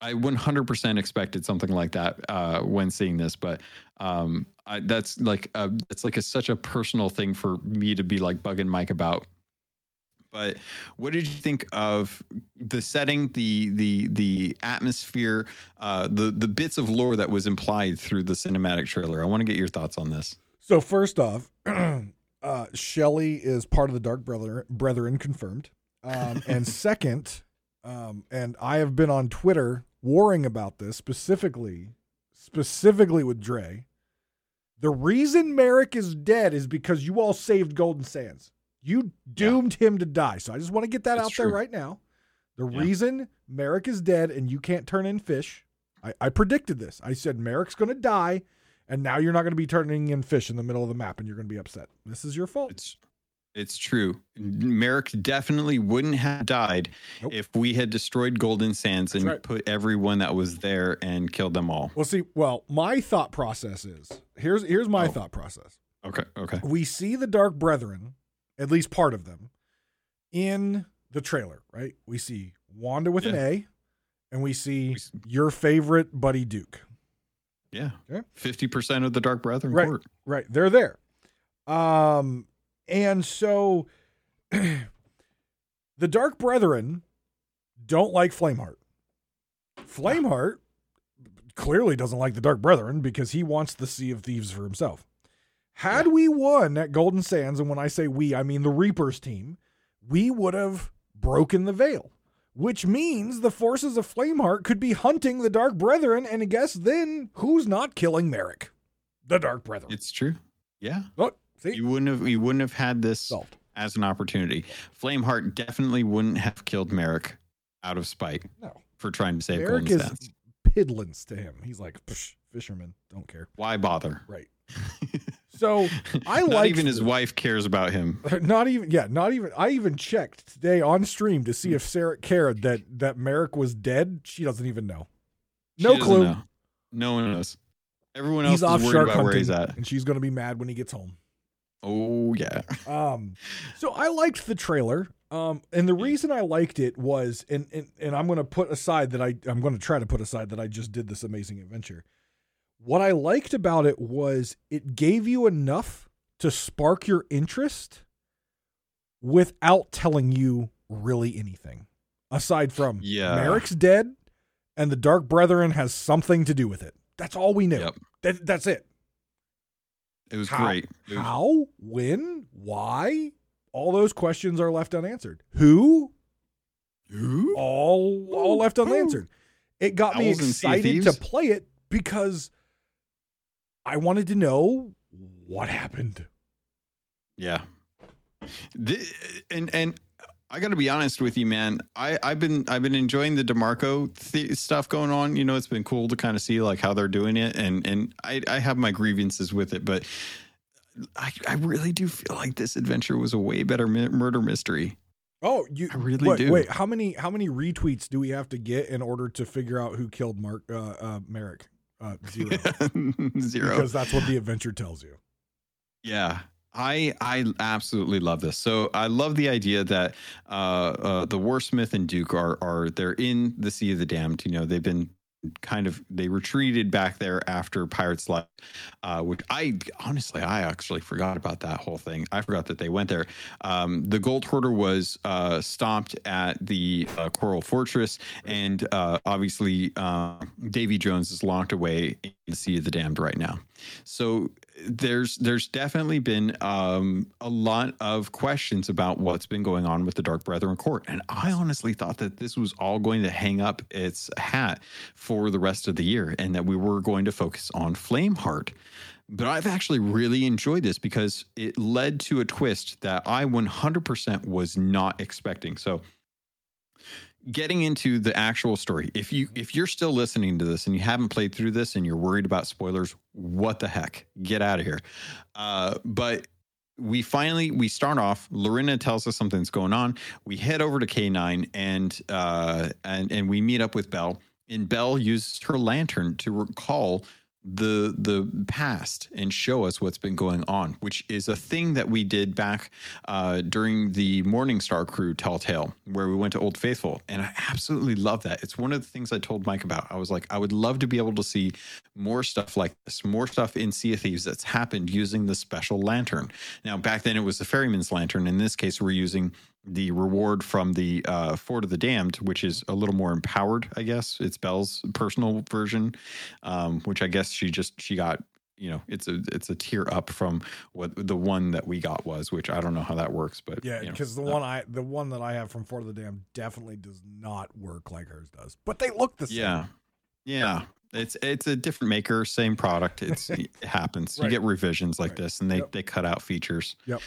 I 100% expected something like that uh, when seeing this, but um, I, that's like a, it's like a, such a personal thing for me to be like bugging Mike about. But what did you think of the setting, the the the atmosphere, uh, the the bits of lore that was implied through the cinematic trailer? I want to get your thoughts on this. So first off, uh, Shelley is part of the Dark Brother Brethren confirmed, um, and second, um, and I have been on Twitter warring about this specifically, specifically with Dre. The reason Merrick is dead is because you all saved Golden Sands. You doomed yeah. him to die. So I just want to get that out true. there right now. The yeah. reason Merrick is dead and you can't turn in fish, I, I predicted this. I said Merrick's going to die, and now you're not going to be turning in fish in the middle of the map, and you're going to be upset. This is your fault. It's it's true. Merrick definitely wouldn't have died nope. if we had destroyed Golden Sands and right. put everyone that was there and killed them all. Well, see, well, my thought process is here's here's my oh. thought process. Okay, okay. We see the Dark Brethren, at least part of them, in the trailer, right? We see Wanda with yeah. an A, and we see your favorite Buddy Duke. Yeah, 50% of the Dark Brethren. Right, court. right. They're there. Um, and so the Dark Brethren don't like Flameheart. Flameheart clearly doesn't like the Dark Brethren because he wants the Sea of Thieves for himself. Had we won at Golden Sands, and when I say we, I mean the Reapers team, we would have broken the veil, which means the forces of Flameheart could be hunting the Dark Brethren, and I guess then who's not killing Merrick? The Dark Brethren. It's true. Yeah. Oh, see? You wouldn't have you wouldn't have had this as an opportunity. Flameheart definitely wouldn't have killed Merrick out of spite No. for trying to save Merrick Golden is piddlings to him. He's like, fisherman, don't care. Why bother? Right. So I Not like even his wife cares about him. Not even yeah, not even I even checked today on stream to see if Sarah cared that that Merrick was dead. She doesn't even know. No clue. know. No one knows. Everyone else He's is off worried shark about where hunting, he's at. and she's going to be mad when he gets home. Oh yeah. Um, so I liked the trailer. Um, and the reason I liked it was, and and, and I'm going to put aside that I I'm going to try to put aside that I just did this amazing adventure. What I liked about it was it gave you enough to spark your interest without telling you really anything aside from Yeah. Merrick's dead and the Dark Brethren has something to do with it. That's all we knew. Yep. That, that's it. It was How? great. It was- How? When? Why? All those questions are left unanswered. Who? Who? All all left unanswered. It got me Owls sea excited to play it because I wanted to know what happened. Yeah. The, and and I got to be honest with you, man. I I've been I've been enjoying the Demarco th- stuff going on. You know, it's been cool to kind of see like how they're doing it, and and I I have my grievances with it, but I I really do feel like this adventure was a way better mi- murder mystery. Oh, you I really wait, do. Wait, how many how many retweets do we have to get in order to figure out who killed Mark uh, uh Merrick? Uh, zero. Zero. because that's what the adventure tells you. Yeah. I I absolutely love this. So I love the idea that uh, uh, the Warsmith and Duke are are they're in the Sea of the Damned. You know, they've been kind of they retreated back there after Pirates left, uh, which I honestly I actually forgot about that whole thing. I forgot that they went there. Um, the Gold Hoarder was uh, stopped at the uh, Coral Fortress, and uh, obviously uh, Davy Jones is locked away in the Sea of the Damned right now. So there's there's definitely been um, a lot of questions about what's been going on with the Dark Brethren court, and I honestly thought that this was all going to hang up its hat for the rest of the year, and that we were going to focus on Flameheart. But I've actually really enjoyed this because it led to a twist that I 100% was not expecting. So getting into the actual story if you if you're still listening to this and you haven't played through this and you're worried about spoilers what the heck? Get out of here. Uh but we finally we start off Lorena tells us something's going on. We head over to K9 and uh and and we meet up with Belle. And Belle uses her lantern to recall the the past and show us what's been going on, which is a thing that we did back uh, during the Morningstar Crew Telltale, where we went to Old Faithful, and I absolutely love that. It's one of the things I told Mike about. I was like, I would love to be able to see more stuff like this, more stuff in Sea of Thieves that's happened using the special lantern. Now, back then it was the Ferryman's lantern. In this case, we're using the reward from the uh, Fort of the Damned, which is a little more empowered, I guess. It's Belle's personal version, um, which I guess she just she got. You know, it's a it's a tier up from what the one that we got was, which I don't know how that works, but Yeah, you know, because the one I the one that I have from Fort of the Dam definitely does not work like hers does. But they look the same. yeah, yeah, it's it's a different maker, same product. It's it happens. Right. You get revisions like Right. this, and they Yep. they cut out features. Yep.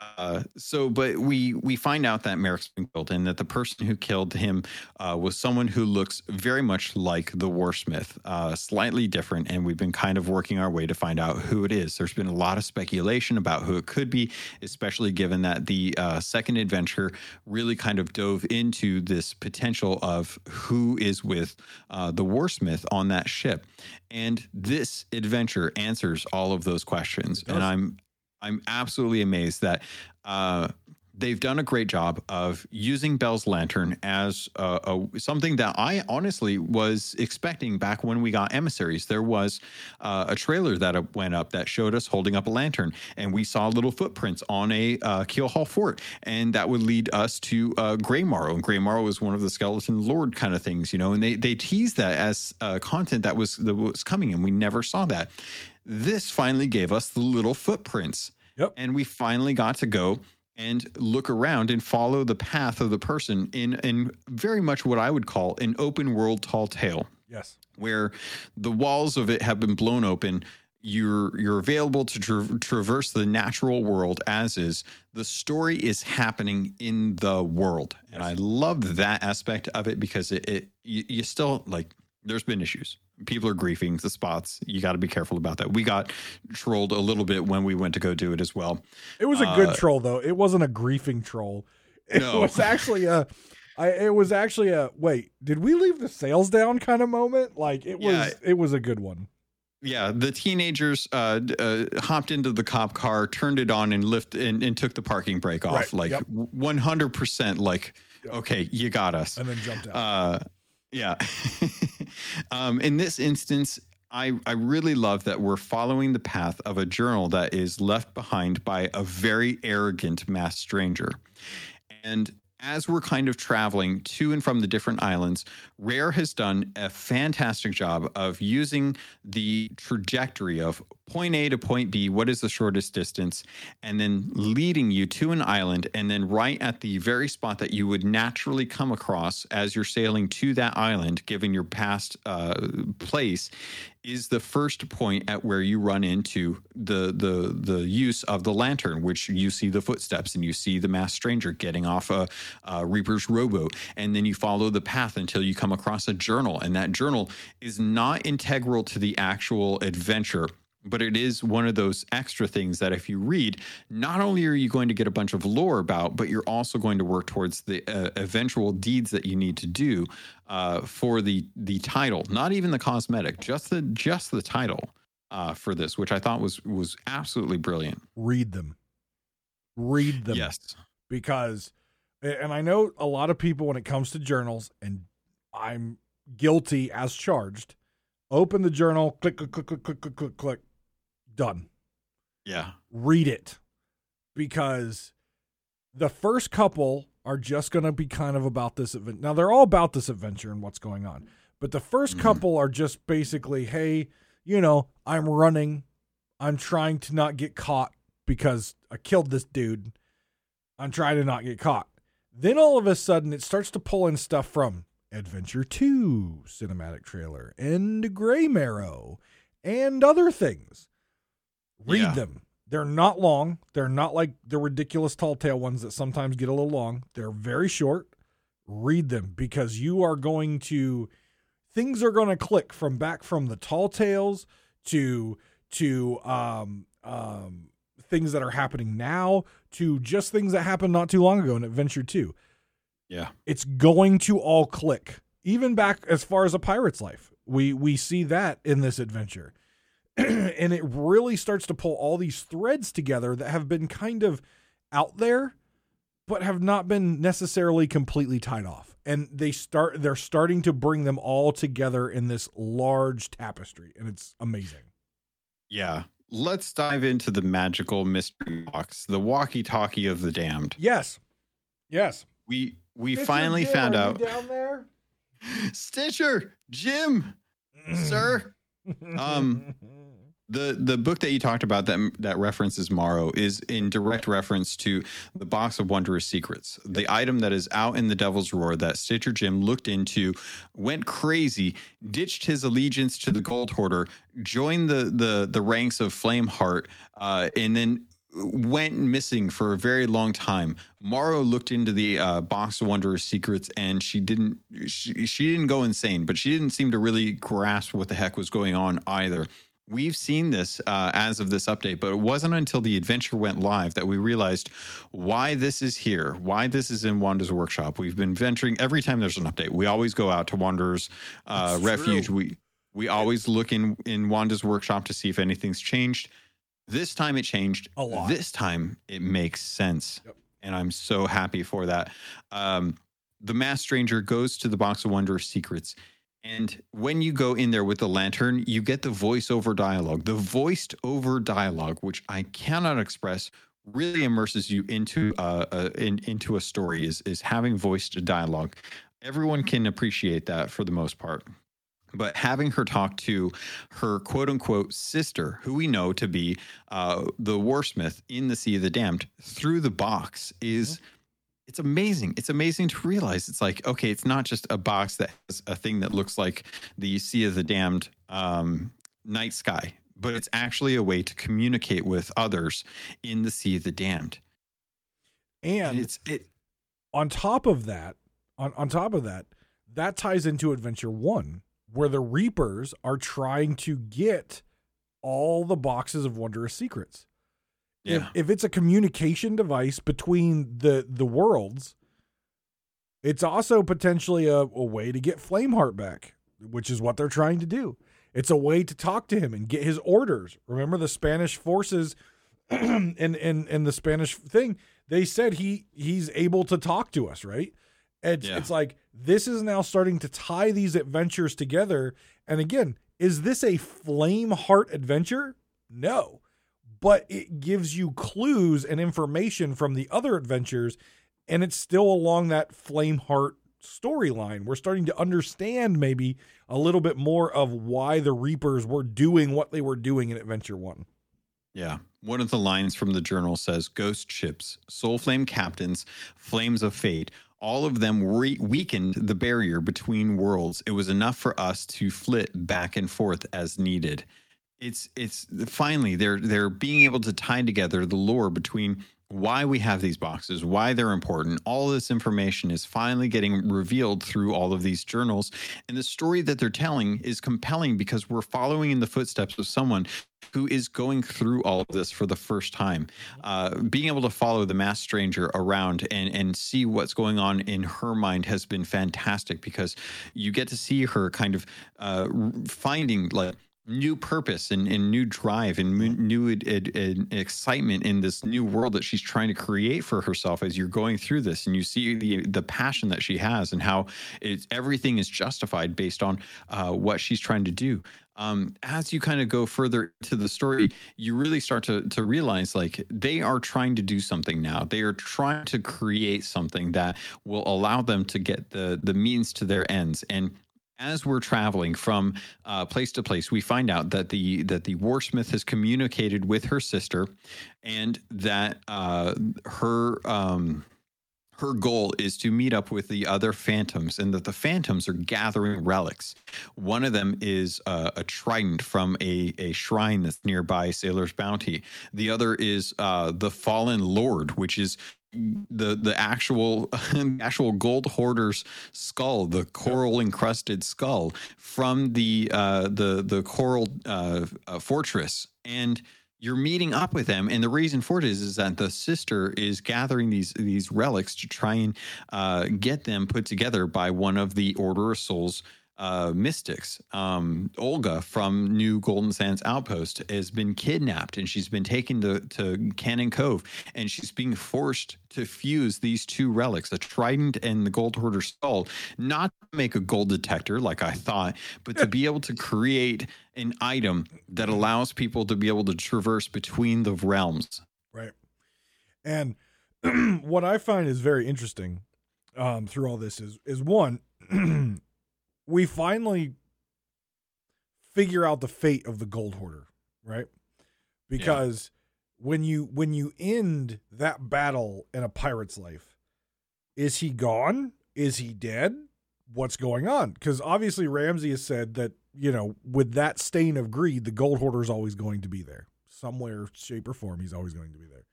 Uh, so, but we we find out that Merrick's been killed, and that the person who killed him uh, was someone who looks very much like the Warsmith, uh, slightly different. And we've been kind of working our way to find out who it is. There's been a lot of speculation about who it could be, especially given that the uh, second adventure really kind of dove into this potential of who is with uh, the Warsmith on that ship. And this adventure answers all of those questions. And I'm I'm absolutely amazed that uh, they've done a great job of using Belle's Lantern as a, a, something that I honestly was expecting back when we got emissaries. There was uh, a trailer that went up that showed us holding up a lantern, and we saw little footprints on a uh, Keelhaul fort, and that would lead us to uh, Graymarrow. And Graymarrow was one of the skeleton lord kind of things, you know. And they they teased that as uh, content that was that was coming, and we never saw that. This finally gave us the little footprints. Yep. And we finally got to go and look around and follow the path of the person in in very much what I would call an open world tall tale. Yes. Where the walls of it have been blown open. You're you're available to tra- traverse the natural world as is. The story is happening in the world, and I love that aspect of it because it, it you, you still like. There's been issues people are griefing the spots. You got to be careful about that. We got trolled a little bit when we went to go do it as well. It was a good uh, troll though. It wasn't a griefing troll. It no. was actually a I it was actually a wait, did we leave the sails down kind of moment? Like it was yeah. it was a good one. Yeah, the teenagers uh, uh, hopped into the cop car, turned it on, and lift and, and took the parking brake off. Right. Like one hundred percent. Like, yep. okay, you got us. And then jumped out. Yeah. um, in this instance, I, I really love that we're following the path of a journal that is left behind by a very arrogant masked stranger. And as we're kind of traveling to and from the different islands, Rare has done a fantastic job of using the trajectory of point A to point B, what is the shortest distance, and then leading you to an island. And then, right at the very spot that you would naturally come across as you're sailing to that island, given your past uh, place, is the first point at where you run into the the the use of the lantern, which you see the footsteps and you see the masked stranger getting off a, a Reaper's rowboat, and then you follow the path until you come across a journal, and that journal is not integral to the actual adventure but it is one of those extra things that if you read not only are you going to get a bunch of lore about but you're also going to work towards the uh, eventual deeds that you need to do uh, for the the title not even the cosmetic just the just the title uh, for this which i thought was was absolutely brilliant. Read them. Read them. Yes. Because and i know a lot of people when it comes to journals and i'm guilty as charged open the journal click click click click click click click, click done. Yeah. Read it because the first couple are just going to be kind of about this event. Now they're all about this adventure and what's going on. But the 1st mm-hmm. couple are just basically, hey, you know, I'm running. I'm trying to not get caught because I killed this dude. I'm trying to not get caught. Then all of a sudden it starts to pull in stuff from Adventure 2 cinematic trailer and Graymarrow and other things. Read yeah. them. They're not long. They're not like the ridiculous tall tale ones that sometimes get a little long. They're very short. Read them because you are going to things are going to click from back from the tall tales to to um um things that are happening now to just things that happened not too long ago in Adventure 2. Yeah. It's going to all click. Even back as far as a pirate's life. We we see that in this adventure. and it really starts to pull all these threads together that have been kind of out there but have not been necessarily completely tied off. And they start they're starting to bring them all together in this large tapestry and it's amazing. Yeah. Let's dive into the magical mystery box the walkie talkie of the damned. Yes. Yes. We we Stitcher finally Jim, found out. down there? Stitcher jim sir um the the book that you talked about that that references Morrow is in direct reference to the box of wondrous secrets, the item that is out in the Devil's Roar that Stitcher Jim looked into, went crazy, ditched his allegiance to the Gold Hoarder, joined the the the ranks of Flameheart, uh, and then went missing for a very long time. Morrow looked into the uh, box of wondrous secrets, and she didn't she, she didn't go insane, but she didn't seem to really grasp what the heck was going on either. We've seen this uh, as of this update, but it wasn't until the adventure went live that we realized why this is here, why this is in Wanda's workshop. We've been venturing every time there's an update. We always go out to Wanda's uh, refuge. True. We we always look in in Wanda's workshop to see if anything's changed. This time it changed a lot. This time it makes sense. Yep. and I'm so happy for that. Um, the masked stranger goes to the box of wondrous secrets. And when you go in there with the lantern, you get the voiceover dialogue. The voiced over dialogue, which I cannot express, really immerses you into uh, uh in, into a story. Is is having voiced dialogue. Everyone can appreciate that for the most part. But having her talk to her quote unquote sister, who we know to be uh, the warsmith in the Sea of the Damned, through the box is. Mm-hmm it's amazing. It's amazing to realize it's like, okay, it's not just a box that has a thing that looks like the Sea of the Damned um, night sky, but it's actually a way to communicate with others in the Sea of the Damned. And, and it's it on top of that, on, on top of that, that ties into Adventure One, where the Reapers are trying to get all the boxes of wondrous secrets. Yeah. If, if it's a communication device between the the worlds, it's also potentially a, a way to get Flameheart back, which is what they're trying to do. It's a way to talk to him and get his orders. Remember the Spanish forces and in, in, in the Spanish thing, they said he he's able to talk to us, right? It's, yeah. it's like this is now starting to tie these adventures together. And again, is this a flame heart adventure? No but it gives you clues and information from the other adventures, and it's still along that flame heart storyline. We're starting to understand maybe a little bit more of why the Reapers were doing what they were doing in Adventure One. Yeah. One of the lines from the journal says Ghost ships, soul flame captains, flames of fate, all of them re- weakened the barrier between worlds. It was enough for us to flit back and forth as needed it's it's finally they're they're being able to tie together the lore between why we have these boxes, why they're important. All this information is finally getting revealed through all of these journals. And the story that they're telling is compelling because we're following in the footsteps of someone who is going through all of this for the first time. Uh, being able to follow the masked stranger around and, and see what's going on in her mind has been fantastic because you get to see her kind of uh, finding like new purpose and, and new drive and new ed, ed, excitement in this new world that she's trying to create for herself as you're going through this and you see the the passion that she has and how it's everything is justified based on uh, what she's trying to do. Um, as you kind of go further to the story you really start to to realize like they are trying to do something now. They are trying to create something that will allow them to get the the means to their ends. And as we're traveling from uh, place to place, we find out that the that the warsmith has communicated with her sister, and that uh, her um, her goal is to meet up with the other phantoms, and that the phantoms are gathering relics. One of them is uh, a trident from a a shrine that's nearby Sailor's Bounty. The other is uh, the fallen lord, which is the the actual actual gold hoarder's skull, the coral encrusted skull from the uh, the the coral uh, uh, fortress, and you're meeting up with them. And the reason for it is is that the sister is gathering these these relics to try and uh, get them put together by one of the Order of Souls uh, mystics. Um, Olga from New Golden Sands Outpost has been kidnapped and she's been taken to, to Cannon Cove and she's being forced to fuse these two relics, the trident and the gold hoarder skull, not to make a gold detector like I thought, but to be able to create an item that allows people to be able to traverse between the realms. Right. And what I find is very interesting um, through all this is is one we finally figure out the fate of the gold hoarder, right? Because yeah. when you when you end that battle in a pirate's life, is he gone? Is he dead? What's going on? Because obviously Ramsey has said that you know with that stain of greed, the gold hoarder is always going to be there, somewhere, shape, or form. He's always going to be there.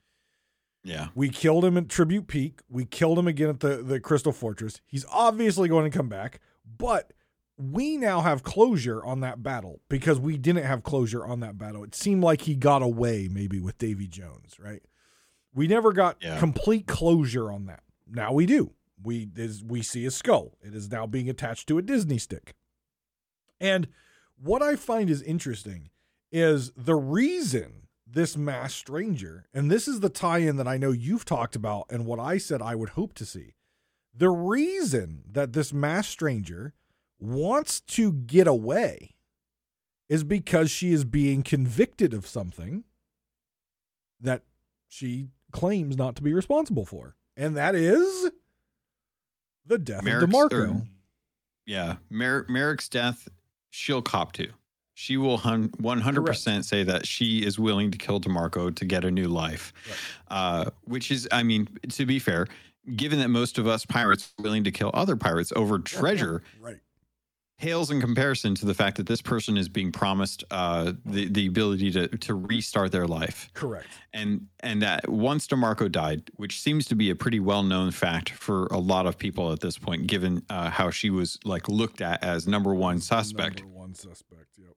Yeah. We killed him at Tribute Peak. We killed him again at the, the Crystal Fortress. He's obviously going to come back, but we now have closure on that battle because we didn't have closure on that battle. It seemed like he got away maybe with Davy Jones, right? We never got yeah. complete closure on that. Now we do. We is we see a skull. It is now being attached to a Disney stick. And what I find is interesting is the reason this mass stranger, and this is the tie in that I know you've talked about and what I said I would hope to see. The reason that this mass stranger wants to get away is because she is being convicted of something that she claims not to be responsible for. And that is the death Merrick's- of DeMarco. Yeah, Mer- Merrick's death, she'll cop to. She will hun- 100% say that she is willing to kill DeMarco to get a new life. Uh, which is, I mean, to be fair, given that most of us pirates are willing to kill other pirates over treasure, Right. Pales in comparison to the fact that this person is being promised uh, the, the ability to, to restart their life Correct. and and that once DeMarco died, which seems to be a pretty well known fact for a lot of people at this point, given uh, how she was like looked at as number one suspect, Number one suspect. Yep.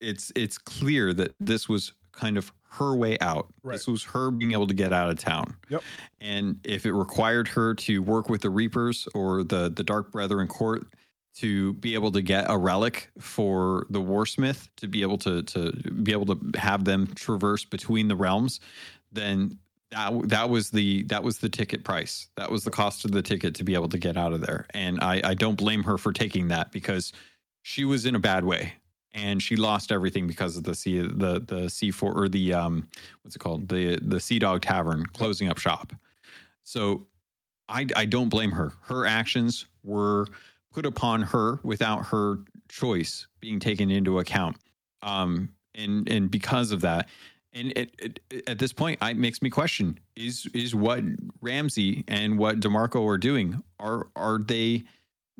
it's it's clear that this was kind of her way out. Right. This was her being able to get out of town. Yep. And if it required her to work with the Reapers or the the Dark Brethren court to be able to get a relic for the Warsmith to be able to to be able to have them traverse between the realms, then that that was the that was the ticket price. That was the cost of the ticket to be able to get out of there. And I I don't blame her for taking that because she was in a bad way and she lost everything because of the sea the the C four or the um what's it called the the Sea Dog Tavern closing up shop. So I I don't blame her. Her actions were put upon her without her choice being taken into account. Um and and because of that and it, it, at this point it makes me question is is what Ramsey and what DeMarco are doing are are they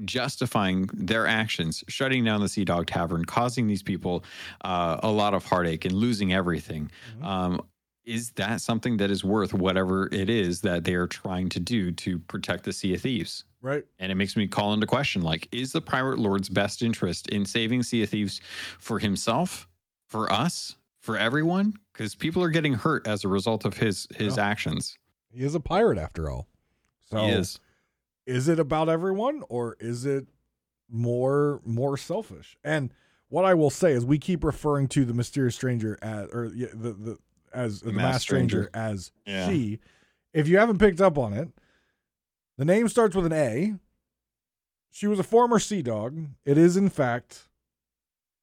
justifying their actions, shutting down the Sea Dog Tavern, causing these people uh, a lot of heartache and losing everything. Mhm. Um, is that something that is worth whatever it is that they are trying to do to protect the Sea of Thieves? Right. And it makes me call into question like, is the Pirate Lord's best interest in saving Sea of Thieves for himself, for us, for everyone? Because people are getting hurt as a result of his his Yeah. actions. He is a pirate after all. So he is. is it about everyone or is it more more selfish and what i will say is we keep referring to the mysterious stranger as or the, the as the, mass stranger, as Yeah. she if you haven't picked up on it the name starts with an a she was a former sea dog it is in fact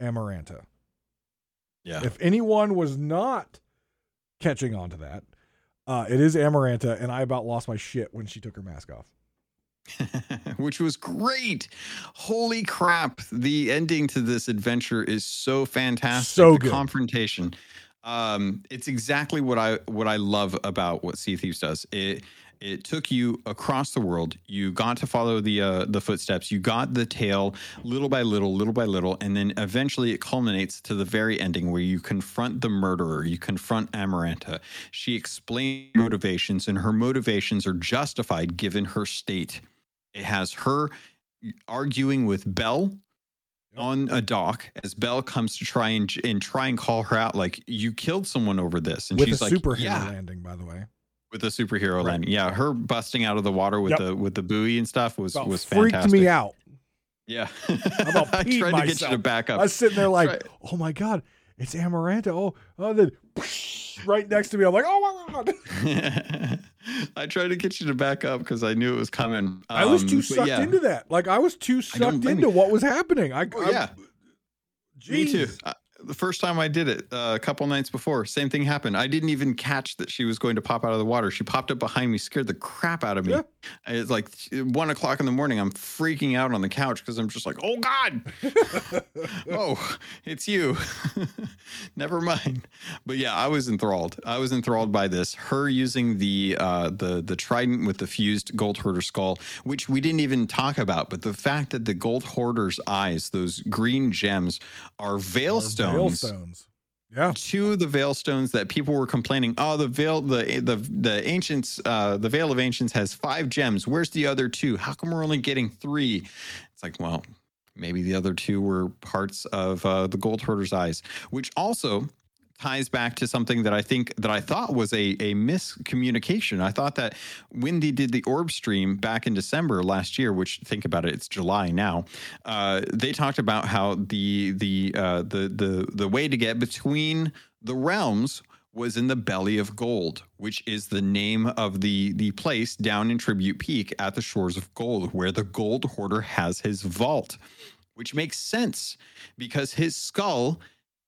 amaranta Yeah. if anyone was not catching on to that uh, it is amaranta and i about lost my shit when she took her mask off which was great. Holy crap. The ending to this adventure is so fantastic. So the good. confrontation. Um, it's exactly what I what I love about what Sea Thieves does. It it took you across the world. You got to follow the uh, the footsteps. You got the tale little by little, little by little, and then eventually it culminates to the very ending where you confront the murderer. You confront Amaranta. She explains motivations, and her motivations are justified given her state. It has her arguing with Belle on a dock as Belle comes to try and and try and call her out, like you killed someone over this, and with she's a like, superhero "Yeah." landing by the way with the superhero Right. landing. Yeah, her busting out of the water with Yep. the with the buoy and stuff was About was freaked fantastic. me out Yeah, about I tried to get you to back up. I was sitting there like, Right. oh my god, it's Amaranta. Oh, oh, then right next to me, I'm like, oh my god. I tried to get you to back up because I knew it was coming. I was Um, too sucked yeah. into that. Like I was too sucked into what was happening. I, Oh, I- yeah. Me too. Jeez. The first time I did it, uh, a couple nights before, same thing happened. I didn't even catch that she was going to pop out of the water. She popped up behind me, scared the crap out of me. Yeah. It's like one o'clock in the morning. I'm freaking out on the couch because I'm just like, oh God. oh, it's you. Never mind. But yeah, I was enthralled. I was enthralled by this. Her using the uh, the the trident with the fused gold hoarder skull, which we didn't even talk about. But the fact that the gold hoarder's eyes, those green gems, are veil Or stones. Veilstones. Yeah. Two of the veil stones that people were complaining, oh, the veil, the the the ancients, uh, the veil of ancients has five gems. Where's the other two? How come we're only getting three? It's like, well, maybe the other two were parts of uh, the gold hoarder's eyes, which also ties back to something that I think that I thought was a a miscommunication. I thought that when they did the orb stream back in December last year, which think about it, it's July now. Uh, they talked about how the the uh, the the the way to get between the realms was in the belly of gold, which is the name of the the place down in Tribute Peak at the shores of gold, where the gold hoarder has his vault, which makes sense because his skull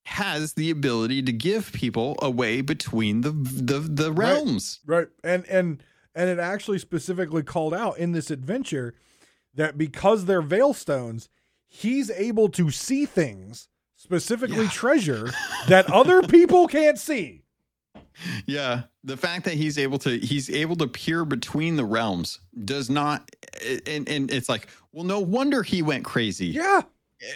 has the ability to give people a way between the the, the realms. Right. And and and it actually specifically called out in this adventure that because they're veil stones, he's able to see things, specifically Yeah. treasure, that other people can't see. Yeah, the fact that he's able to he's able to peer between the realms does not and and it's like, well no wonder he went crazy. Yeah.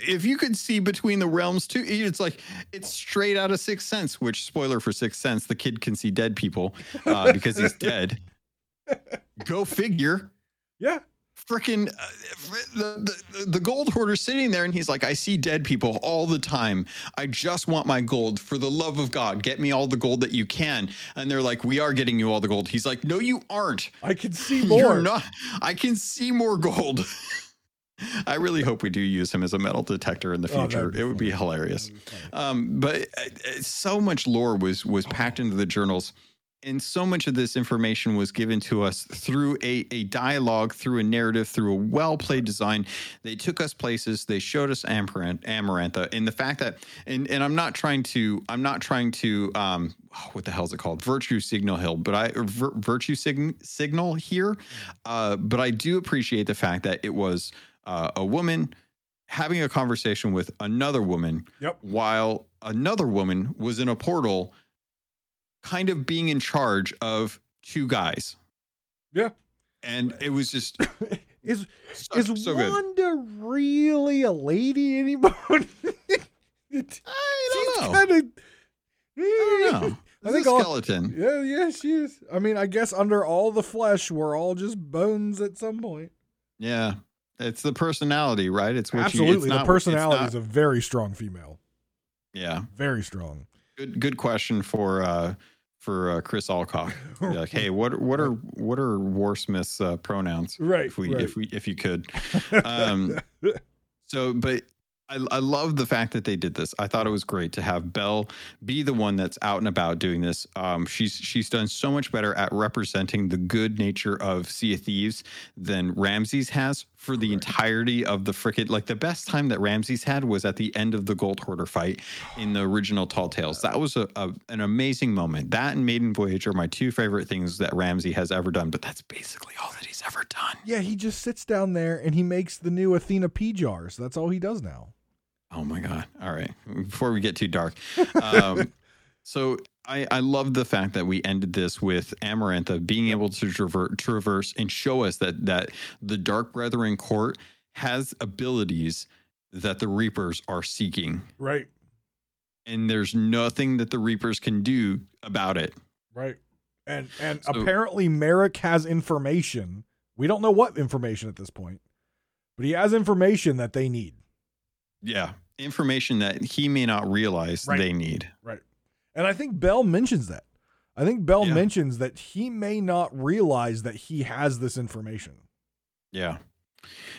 If you could see between the realms too, it's like it's straight out of Sixth Sense, which spoiler for Sixth Sense, the kid can see dead people uh, because he's dead. Go figure. Yeah. freaking uh, the, the the gold hoarder sitting there and he's like i see dead people all the time i just want my gold for the love of god get me all the gold that you can and they're like we are getting you all the gold he's like no you aren't I can see you're more. not i can see more gold i really hope we do use him as a metal detector in the Oh, future. that'd it would be hilarious. be um, but uh, uh, so much lore was was packed into the journals, and so much of this information was given to us through a, a dialogue, through a narrative, through a well played design. They took us places. They showed us Amaranth, Amarantha, and the fact that and and I'm not trying to I'm not trying to um what the hell is it called? Virtue signal hill but i vir, virtue sign, signal here. Uh but i do appreciate the fact that it was uh, a woman having a conversation with another woman Yep. while another woman was in a portal kind of being in charge of two guys Yeah. and it was just Is so, is so good Wanda really a lady anymore? i don't know Kind of. i don't know I think a all- skeleton Yeah, yeah, she is. I mean, I guess under all the flesh, we're all just bones at some point. yeah it's the personality right it's what you, Absolutely, it's the not, personality it's is a very strong female. yeah Very strong. good good question for uh for uh, Chris Alcock. Like, hey, what what are what are Warsmith's uh, pronouns? Right. If we right. if we if you could. Um, so, but I, I love the fact that they did this. I thought it was great to have Belle be the one that's out and about doing this. Um, she's she's done so much better at representing the good nature of Sea of Thieves than Ramsey has for the entirety of the frickin' like the best time that Ramsey had was at the end of the Gold Hoarder fight in the original Tall Tales. That was a, a an amazing moment. That and Maiden Voyage are my two favorite things that Ramsey has ever done. But that's basically all that he's ever done. yeah, he just sits down there and he makes the new Athena pea jars. That's all he does now. Oh my god! All right, before we get too dark, um, so I I love the fact that we ended this with Amarantha being able to traver- traverse and show us that that the Dark Brethren court has abilities that the Reapers are seeking, Right. and there's nothing that the Reapers can do about it. Right. And and So- apparently Merrick has information. We don't know what information at this point, but he has information that they need. Yeah, information that he may not realize Right. they need. And I think Belle mentions that. I think Belle Yeah. mentions that he may not realize that he has this information. Yeah.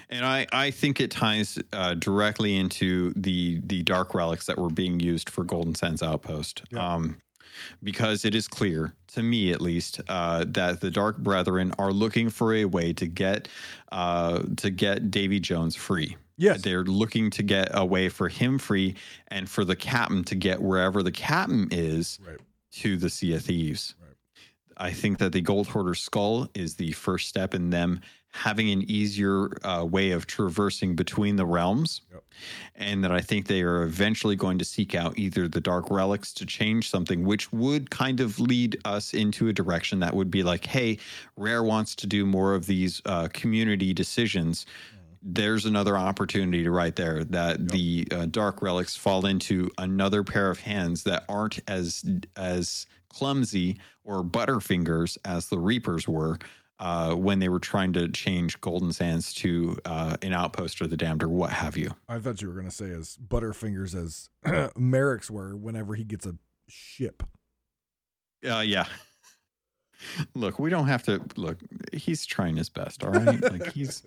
And I, I think it ties uh, directly into the the dark relics that were being used for Golden Sands Outpost. Yeah. Um, because it is clear, to me at least, uh, that the Dark Brethren are looking for a way to get uh, to get Davy Jones free. Yes. They're looking to get a way for him free and for the captain to get wherever the captain is Right. to the Sea of Thieves. Right. I think that the Gold Hoarder skull is the first step in them having an easier uh, way of traversing between the realms. Yep. And that I think they are eventually going to seek out either the Dark Relics to change something, which would kind of lead us into a direction that would be like, hey, Rare wants to do more of these uh, community decisions there's another opportunity to right there that the uh, dark relics fall into another pair of hands that aren't as as clumsy or butterfingers as the reapers were uh, when they were trying to change golden sands to uh, an outpost or the damned or what have you. I thought you were going to say as butterfingers as Merrick's were whenever he gets a ship. uh, yeah. Look we don't have to look he's trying his best all right? Like he's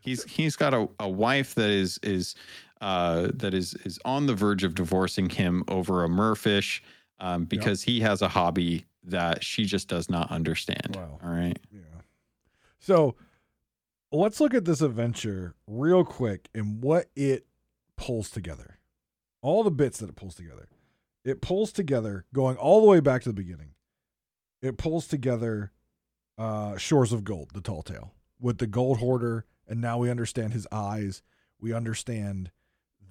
he's he's got a, a wife that is is uh that is is on the verge of divorcing him over a merfish um, because he has a hobby that she just does not understand. Wow. All right. Yeah. So let's look at this adventure real quick and what it pulls together. All the bits that it pulls together. It pulls together going all the way back to the beginning. It pulls together uh Shores of Gold, the tall tale, with the gold hoarder, and now we understand his eyes. We understand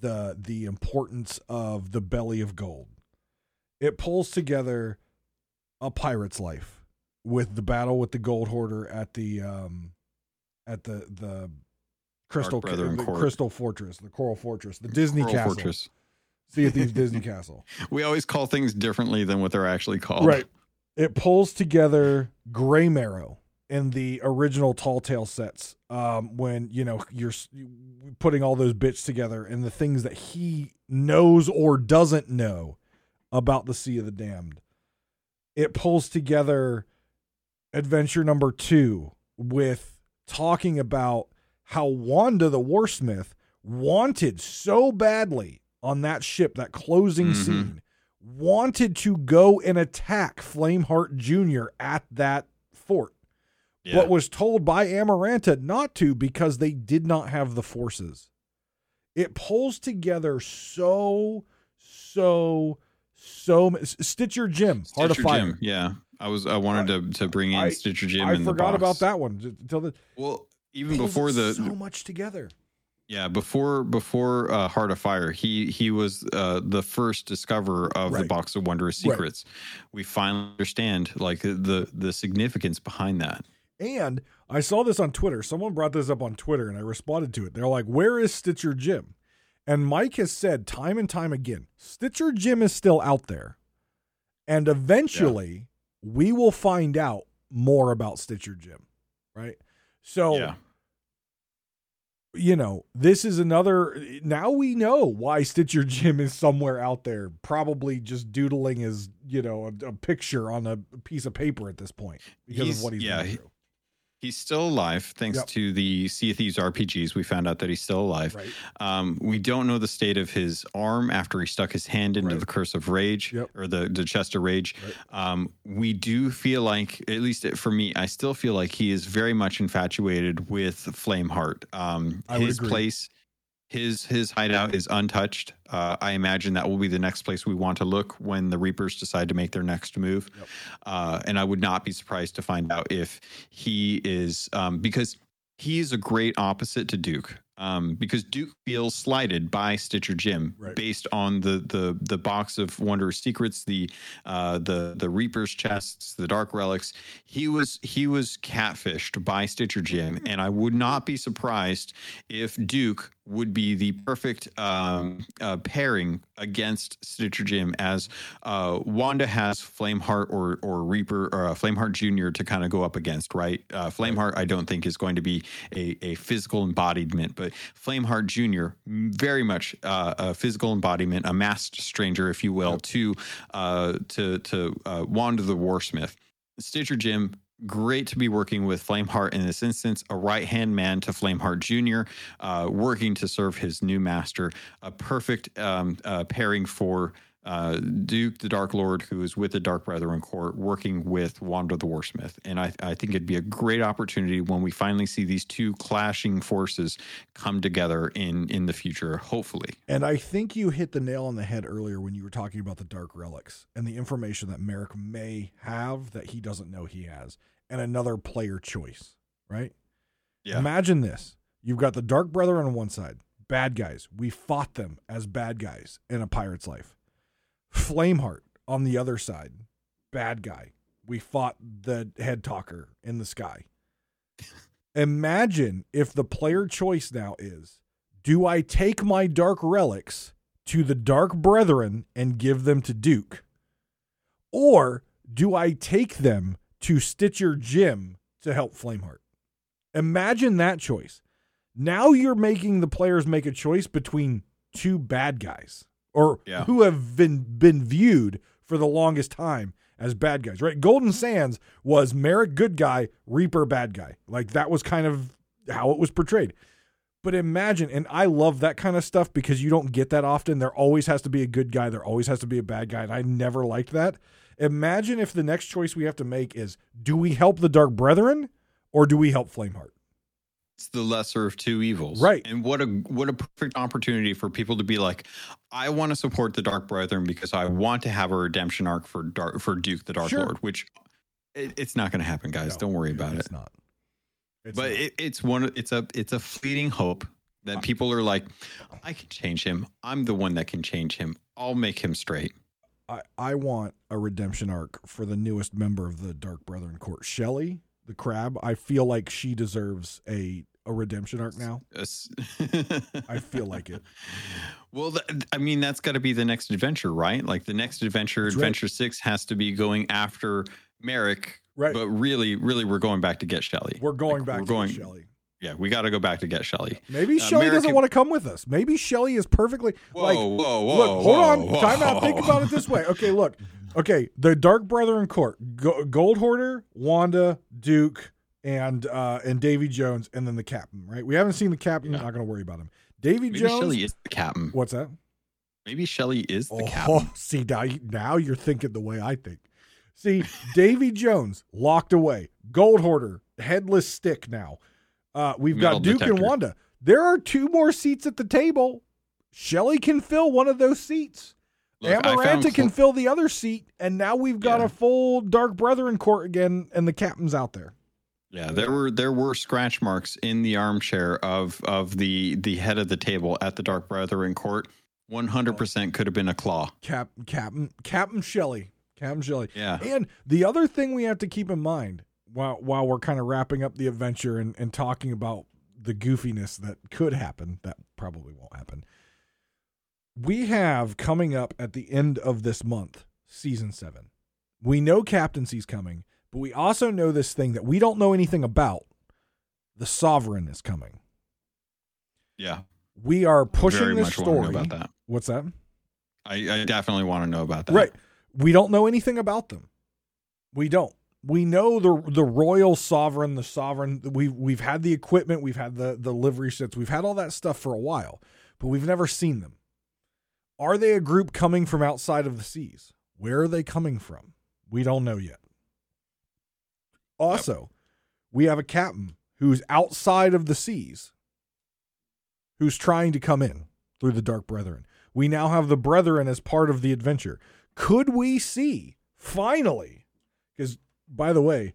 the the importance of the belly of gold. It pulls together a pirate's life with the battle with the gold hoarder at the um at the the crystal the crystal fortress the coral fortress the disney Coral castle Fortress. sea of thieves disney castle We always call things differently than what they're actually called. right it pulls together Graymarrow in the original tall tale sets um when you know you're putting all those bits together and the things that he knows or doesn't know about the sea of the damned it pulls together adventure number two with talking about how Wanda the Warsmith wanted so badly on that ship, that closing Mhm. scene, wanted to go and attack Flameheart Jr. at that fort, Yeah. but was told by Amaranta not to because they did not have the forces. It pulls together so, so, so. Stitcher Jim, Heart of Fire. Jim. Yeah. I was I wanted to, to bring in I- Stitcher Jim. And i forgot about that one. Until the Well, even before the so much together. Yeah, before before uh, Heart of Fire, he he was uh, the first discoverer of the Box of Wondrous Right. Secrets. We finally understand like the the significance behind that. And I saw this on Twitter. Someone brought this up on Twitter and I responded to it. They're like, Where is Stitcher Jim? And Mike has said time and time again Stitcher Jim is still out there. And eventually we will find out more about Stitcher Jim. Right. So, yeah, you know, this is another. Now we know why Stitcher Jim is somewhere out there, probably just doodling his, you know, a, a picture on a piece of paper at this point because He's- of what he's yeah, through. He's still alive thanks Yep. to the Sea of Thieves RPGs. We found out that he's still alive. Right. Um, we don't know the state of his arm after he stuck his hand into Right. the Curse of Rage Yep. or the, the Chest of Rage. Right. Um, we do feel like, at least for me, I still feel like he is very much infatuated with Flameheart. Um, his place, his his hideout is untouched. Uh, I imagine that will be the next place we want to look when the Reapers decide to make their next move. Yep. Uh, and I would not be surprised to find out if he is um, because he is a great opposite to Duke. Um, because Duke feels slighted by Stitcher Jim Right. based on the the the box of wondrous secrets, the uh, the the Reaper's chests, the Dark relics. He was he was catfished by Stitcher Jim, and I would not be surprised if Duke would be the perfect um, uh, pairing against Stitcher Jim, as uh, Wanda has Flameheart or or Reaper or uh, Flameheart Junior to kind of go up against, right? Uh, Flameheart, I don't think is going to be a, a physical embodiment, but Flameheart Junior, very much uh, a physical embodiment, a masked stranger, if you will, to uh, to to uh, Wanda the Warsmith. Stitcher Jim, great to be working with Flameheart in this instance, a right hand man to Flameheart Jr., uh, working to serve his new master. A perfect um, uh, pairing for uh, Duke the Dark Lord, who is with the Dark Brethren Court, working with Wanda the Warsmith. And I, I think it'd be a great opportunity when we finally see these two clashing forces come together in, in the future, hopefully. And I think you hit the nail on the head earlier when you were talking about the dark relics and the information that Merrick may have that he doesn't know he has, and another player choice, right? Yeah. Imagine this. You've got the Dark Brethren on one side, bad guys. We fought them as bad guys in a pirate's life. Flameheart on the other side, bad guy. We fought the head talker in the sky. Imagine if the player choice now is do I take my dark relics to the Dark Brethren and give them to Duke? Or do I take them to Stitcher Jim to help Flameheart? Imagine that choice. Now you're making the players make a choice between two bad guys or Yeah. who have been been viewed for the longest time as bad guys, right? Golden Sands was Merrick good guy, Reaper bad guy. Like that was kind of how it was portrayed. But imagine, and I love that kind of stuff because you don't get that often. There always has to be a good guy, there always has to be a bad guy, and I never liked that. Imagine if the next choice we have to make is do we help the Dark Brethren or do we help Flameheart? It's the lesser of two evils. Right. And what a what a perfect opportunity for people to be like, I want to support the Dark Brethren because I want to have a redemption arc for Dark for Duke the Dark Sure. Lord, which it, it's not going to happen, guys. No, Don't worry about it's it. not. It's but not. it, it's one it's a it's a fleeting hope that people are like i can change him i'm the one that can change him i'll make him straight I, I want a redemption arc for the newest member of the Dark Brethren Court, Shelly, the crab. I feel like she deserves a a redemption arc now. Yes. I feel like it. well th- i mean that's got to be the next adventure right like the next adventure That's right. adventure six has to be going after merrick Right. but really really we're going back to get shelly We're going Like, back we're to going Shelly. yeah we got to go back to get shelly Maybe Uh, Shelly doesn't want to come with us. Maybe Shelly is perfectly whoa like whoa whoa look, hold whoa, on. whoa, Time out. Think about it this way. Okay, look. Okay, the Dark Brethren Court, Go- Gold Hoarder, Wanda, Duke, and uh and Davy Jones, and then the captain. Right? We haven't seen the captain. Not going to worry about him. Davy maybe Jones. shelly is the captain What's that? maybe shelly is the Oh, captain see now, now you're thinking the way I think. See, Davy Jones locked away, Gold Hoarder, headless stick. Now, uh, we've Metal got Duke and. Wanda. There are two more seats at the table. Shelly can fill one of those seats. Look, Amaranta can fill the other seat, and now we've got Yeah. a full Dark Brethren court again, and the captain's out there. Yeah, there were there were scratch marks in the armchair of of the the head of the table at the Dark Brethren court. One hundred percent could have been a claw. Cap, Captain, Captain Shelley, Captain Shelley. Yeah, And the other thing we have to keep in mind while while we're kind of wrapping up the adventure and, and talking about the goofiness that could happen, that probably won't happen. We have coming up at the end of this month, season seven. We know captaincy's coming, but we also know this thing that we don't know anything about. The sovereign is coming. yeah. We are pushing Very this much want to know story. about that. What's that? I, I definitely want to know about that. Right. We don't know anything about them. We don't. We know the the royal sovereign, the sovereign. We've we've had the equipment, we've had the the livery sets, we've had all that stuff for a while, but we've never seen them. Are they a group coming from outside of the seas? Where are they coming from? We don't know yet. Also, we have a captain who's outside of the seas, who's trying to come in through the Dark Brethren. We now have the Brethren as part of the adventure. Could we see finally? Because, by the way,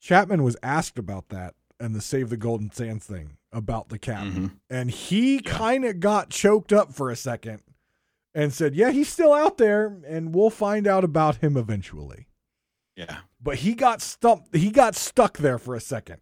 Chapman was asked about that and the Save the Golden Sands thing about the captain. Mhm. And he Yeah. kind of got choked up for a second and said, Yeah, he's still out there and we'll find out about him eventually. Yeah. But he got stumped. He got stuck there for a second.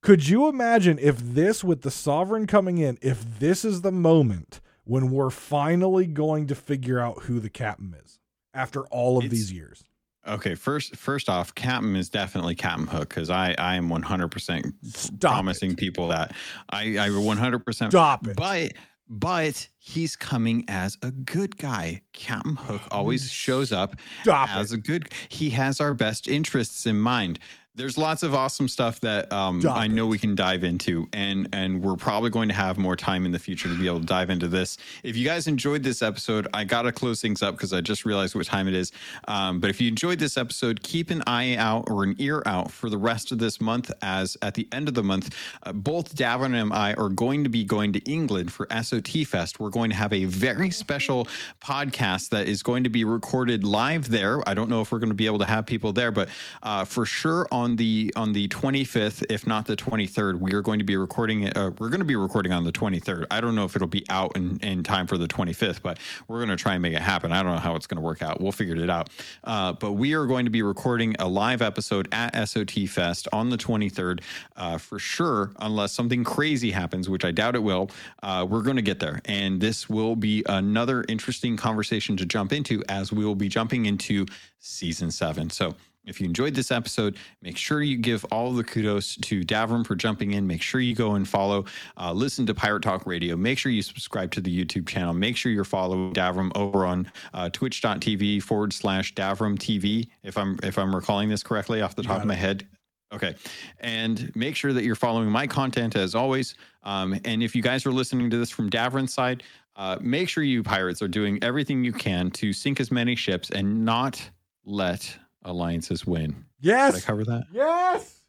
Could you imagine if this, with the sovereign coming in, if this is the moment when we're finally going to figure out who the captain is after all of It's- these years? Okay. First, first off, Captain is definitely Captain Hook because I I am one hundred percent Stop promising it. people that I I one hundred percent Stop it. But but he's coming as a good guy. Captain Hook always shows up Stop as it. a good. He has our best interests in mind. There's lots of awesome stuff that um, I know we can dive into, and and we're probably going to have more time in the future to be able to dive into this. If you guys enjoyed this episode, I gotta close things up because I just realized what time it is. Um, but if you enjoyed this episode, keep an eye out or an ear out for the rest of this month. As at the end of the month, uh, both Davrim and I are going to be going to England for SOT Fest. We're going to have a very special podcast that is going to be recorded live there. I don't know if we're going to be able to have people there, but uh, for sure on the on the 25th, if not the 23rd, we are going to be recording. Uh, we're going to be recording on the 23rd. I don't know if it'll be out in, in time for the 25th, but we're going to try and make it happen. I don't know how it's going to work out. We'll figure it out. Uh, but we are going to be recording a live episode at SOT Fest on the 23rd uh, for sure, unless something crazy happens, which I doubt it will. Uh, we're going to get there. And this will be another interesting conversation to jump into as we will be jumping into season seven. So, if you enjoyed this episode, make sure you give all the kudos to Davrim for jumping in. Make sure you go and follow, uh, listen to Pirate Talk Radio. Make sure you subscribe to the YouTube channel. Make sure you're following Davrim over on uh, twitch.tv forward slash Davrim TV. If I'm if I'm recalling this correctly off the top of my head. Okay. And make sure that you're following my content as always. Um, and if you guys are listening to this from Davrim's side, uh, make sure you pirates are doing everything you can to sink as many ships and not let alliances win. Yes. Did I cover that? Yes.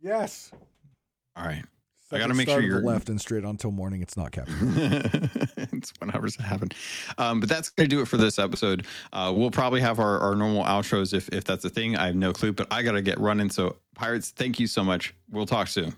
Yes. All right. I gotta make sure you're left and straight until morning. It's not captured. it's whenever it happened. Um, but that's going to do it for this episode. Uh, we'll probably have our, our normal outros if, if that's a thing. I have no clue, but I got to get running. So, Pirates, thank you so much. We'll talk soon.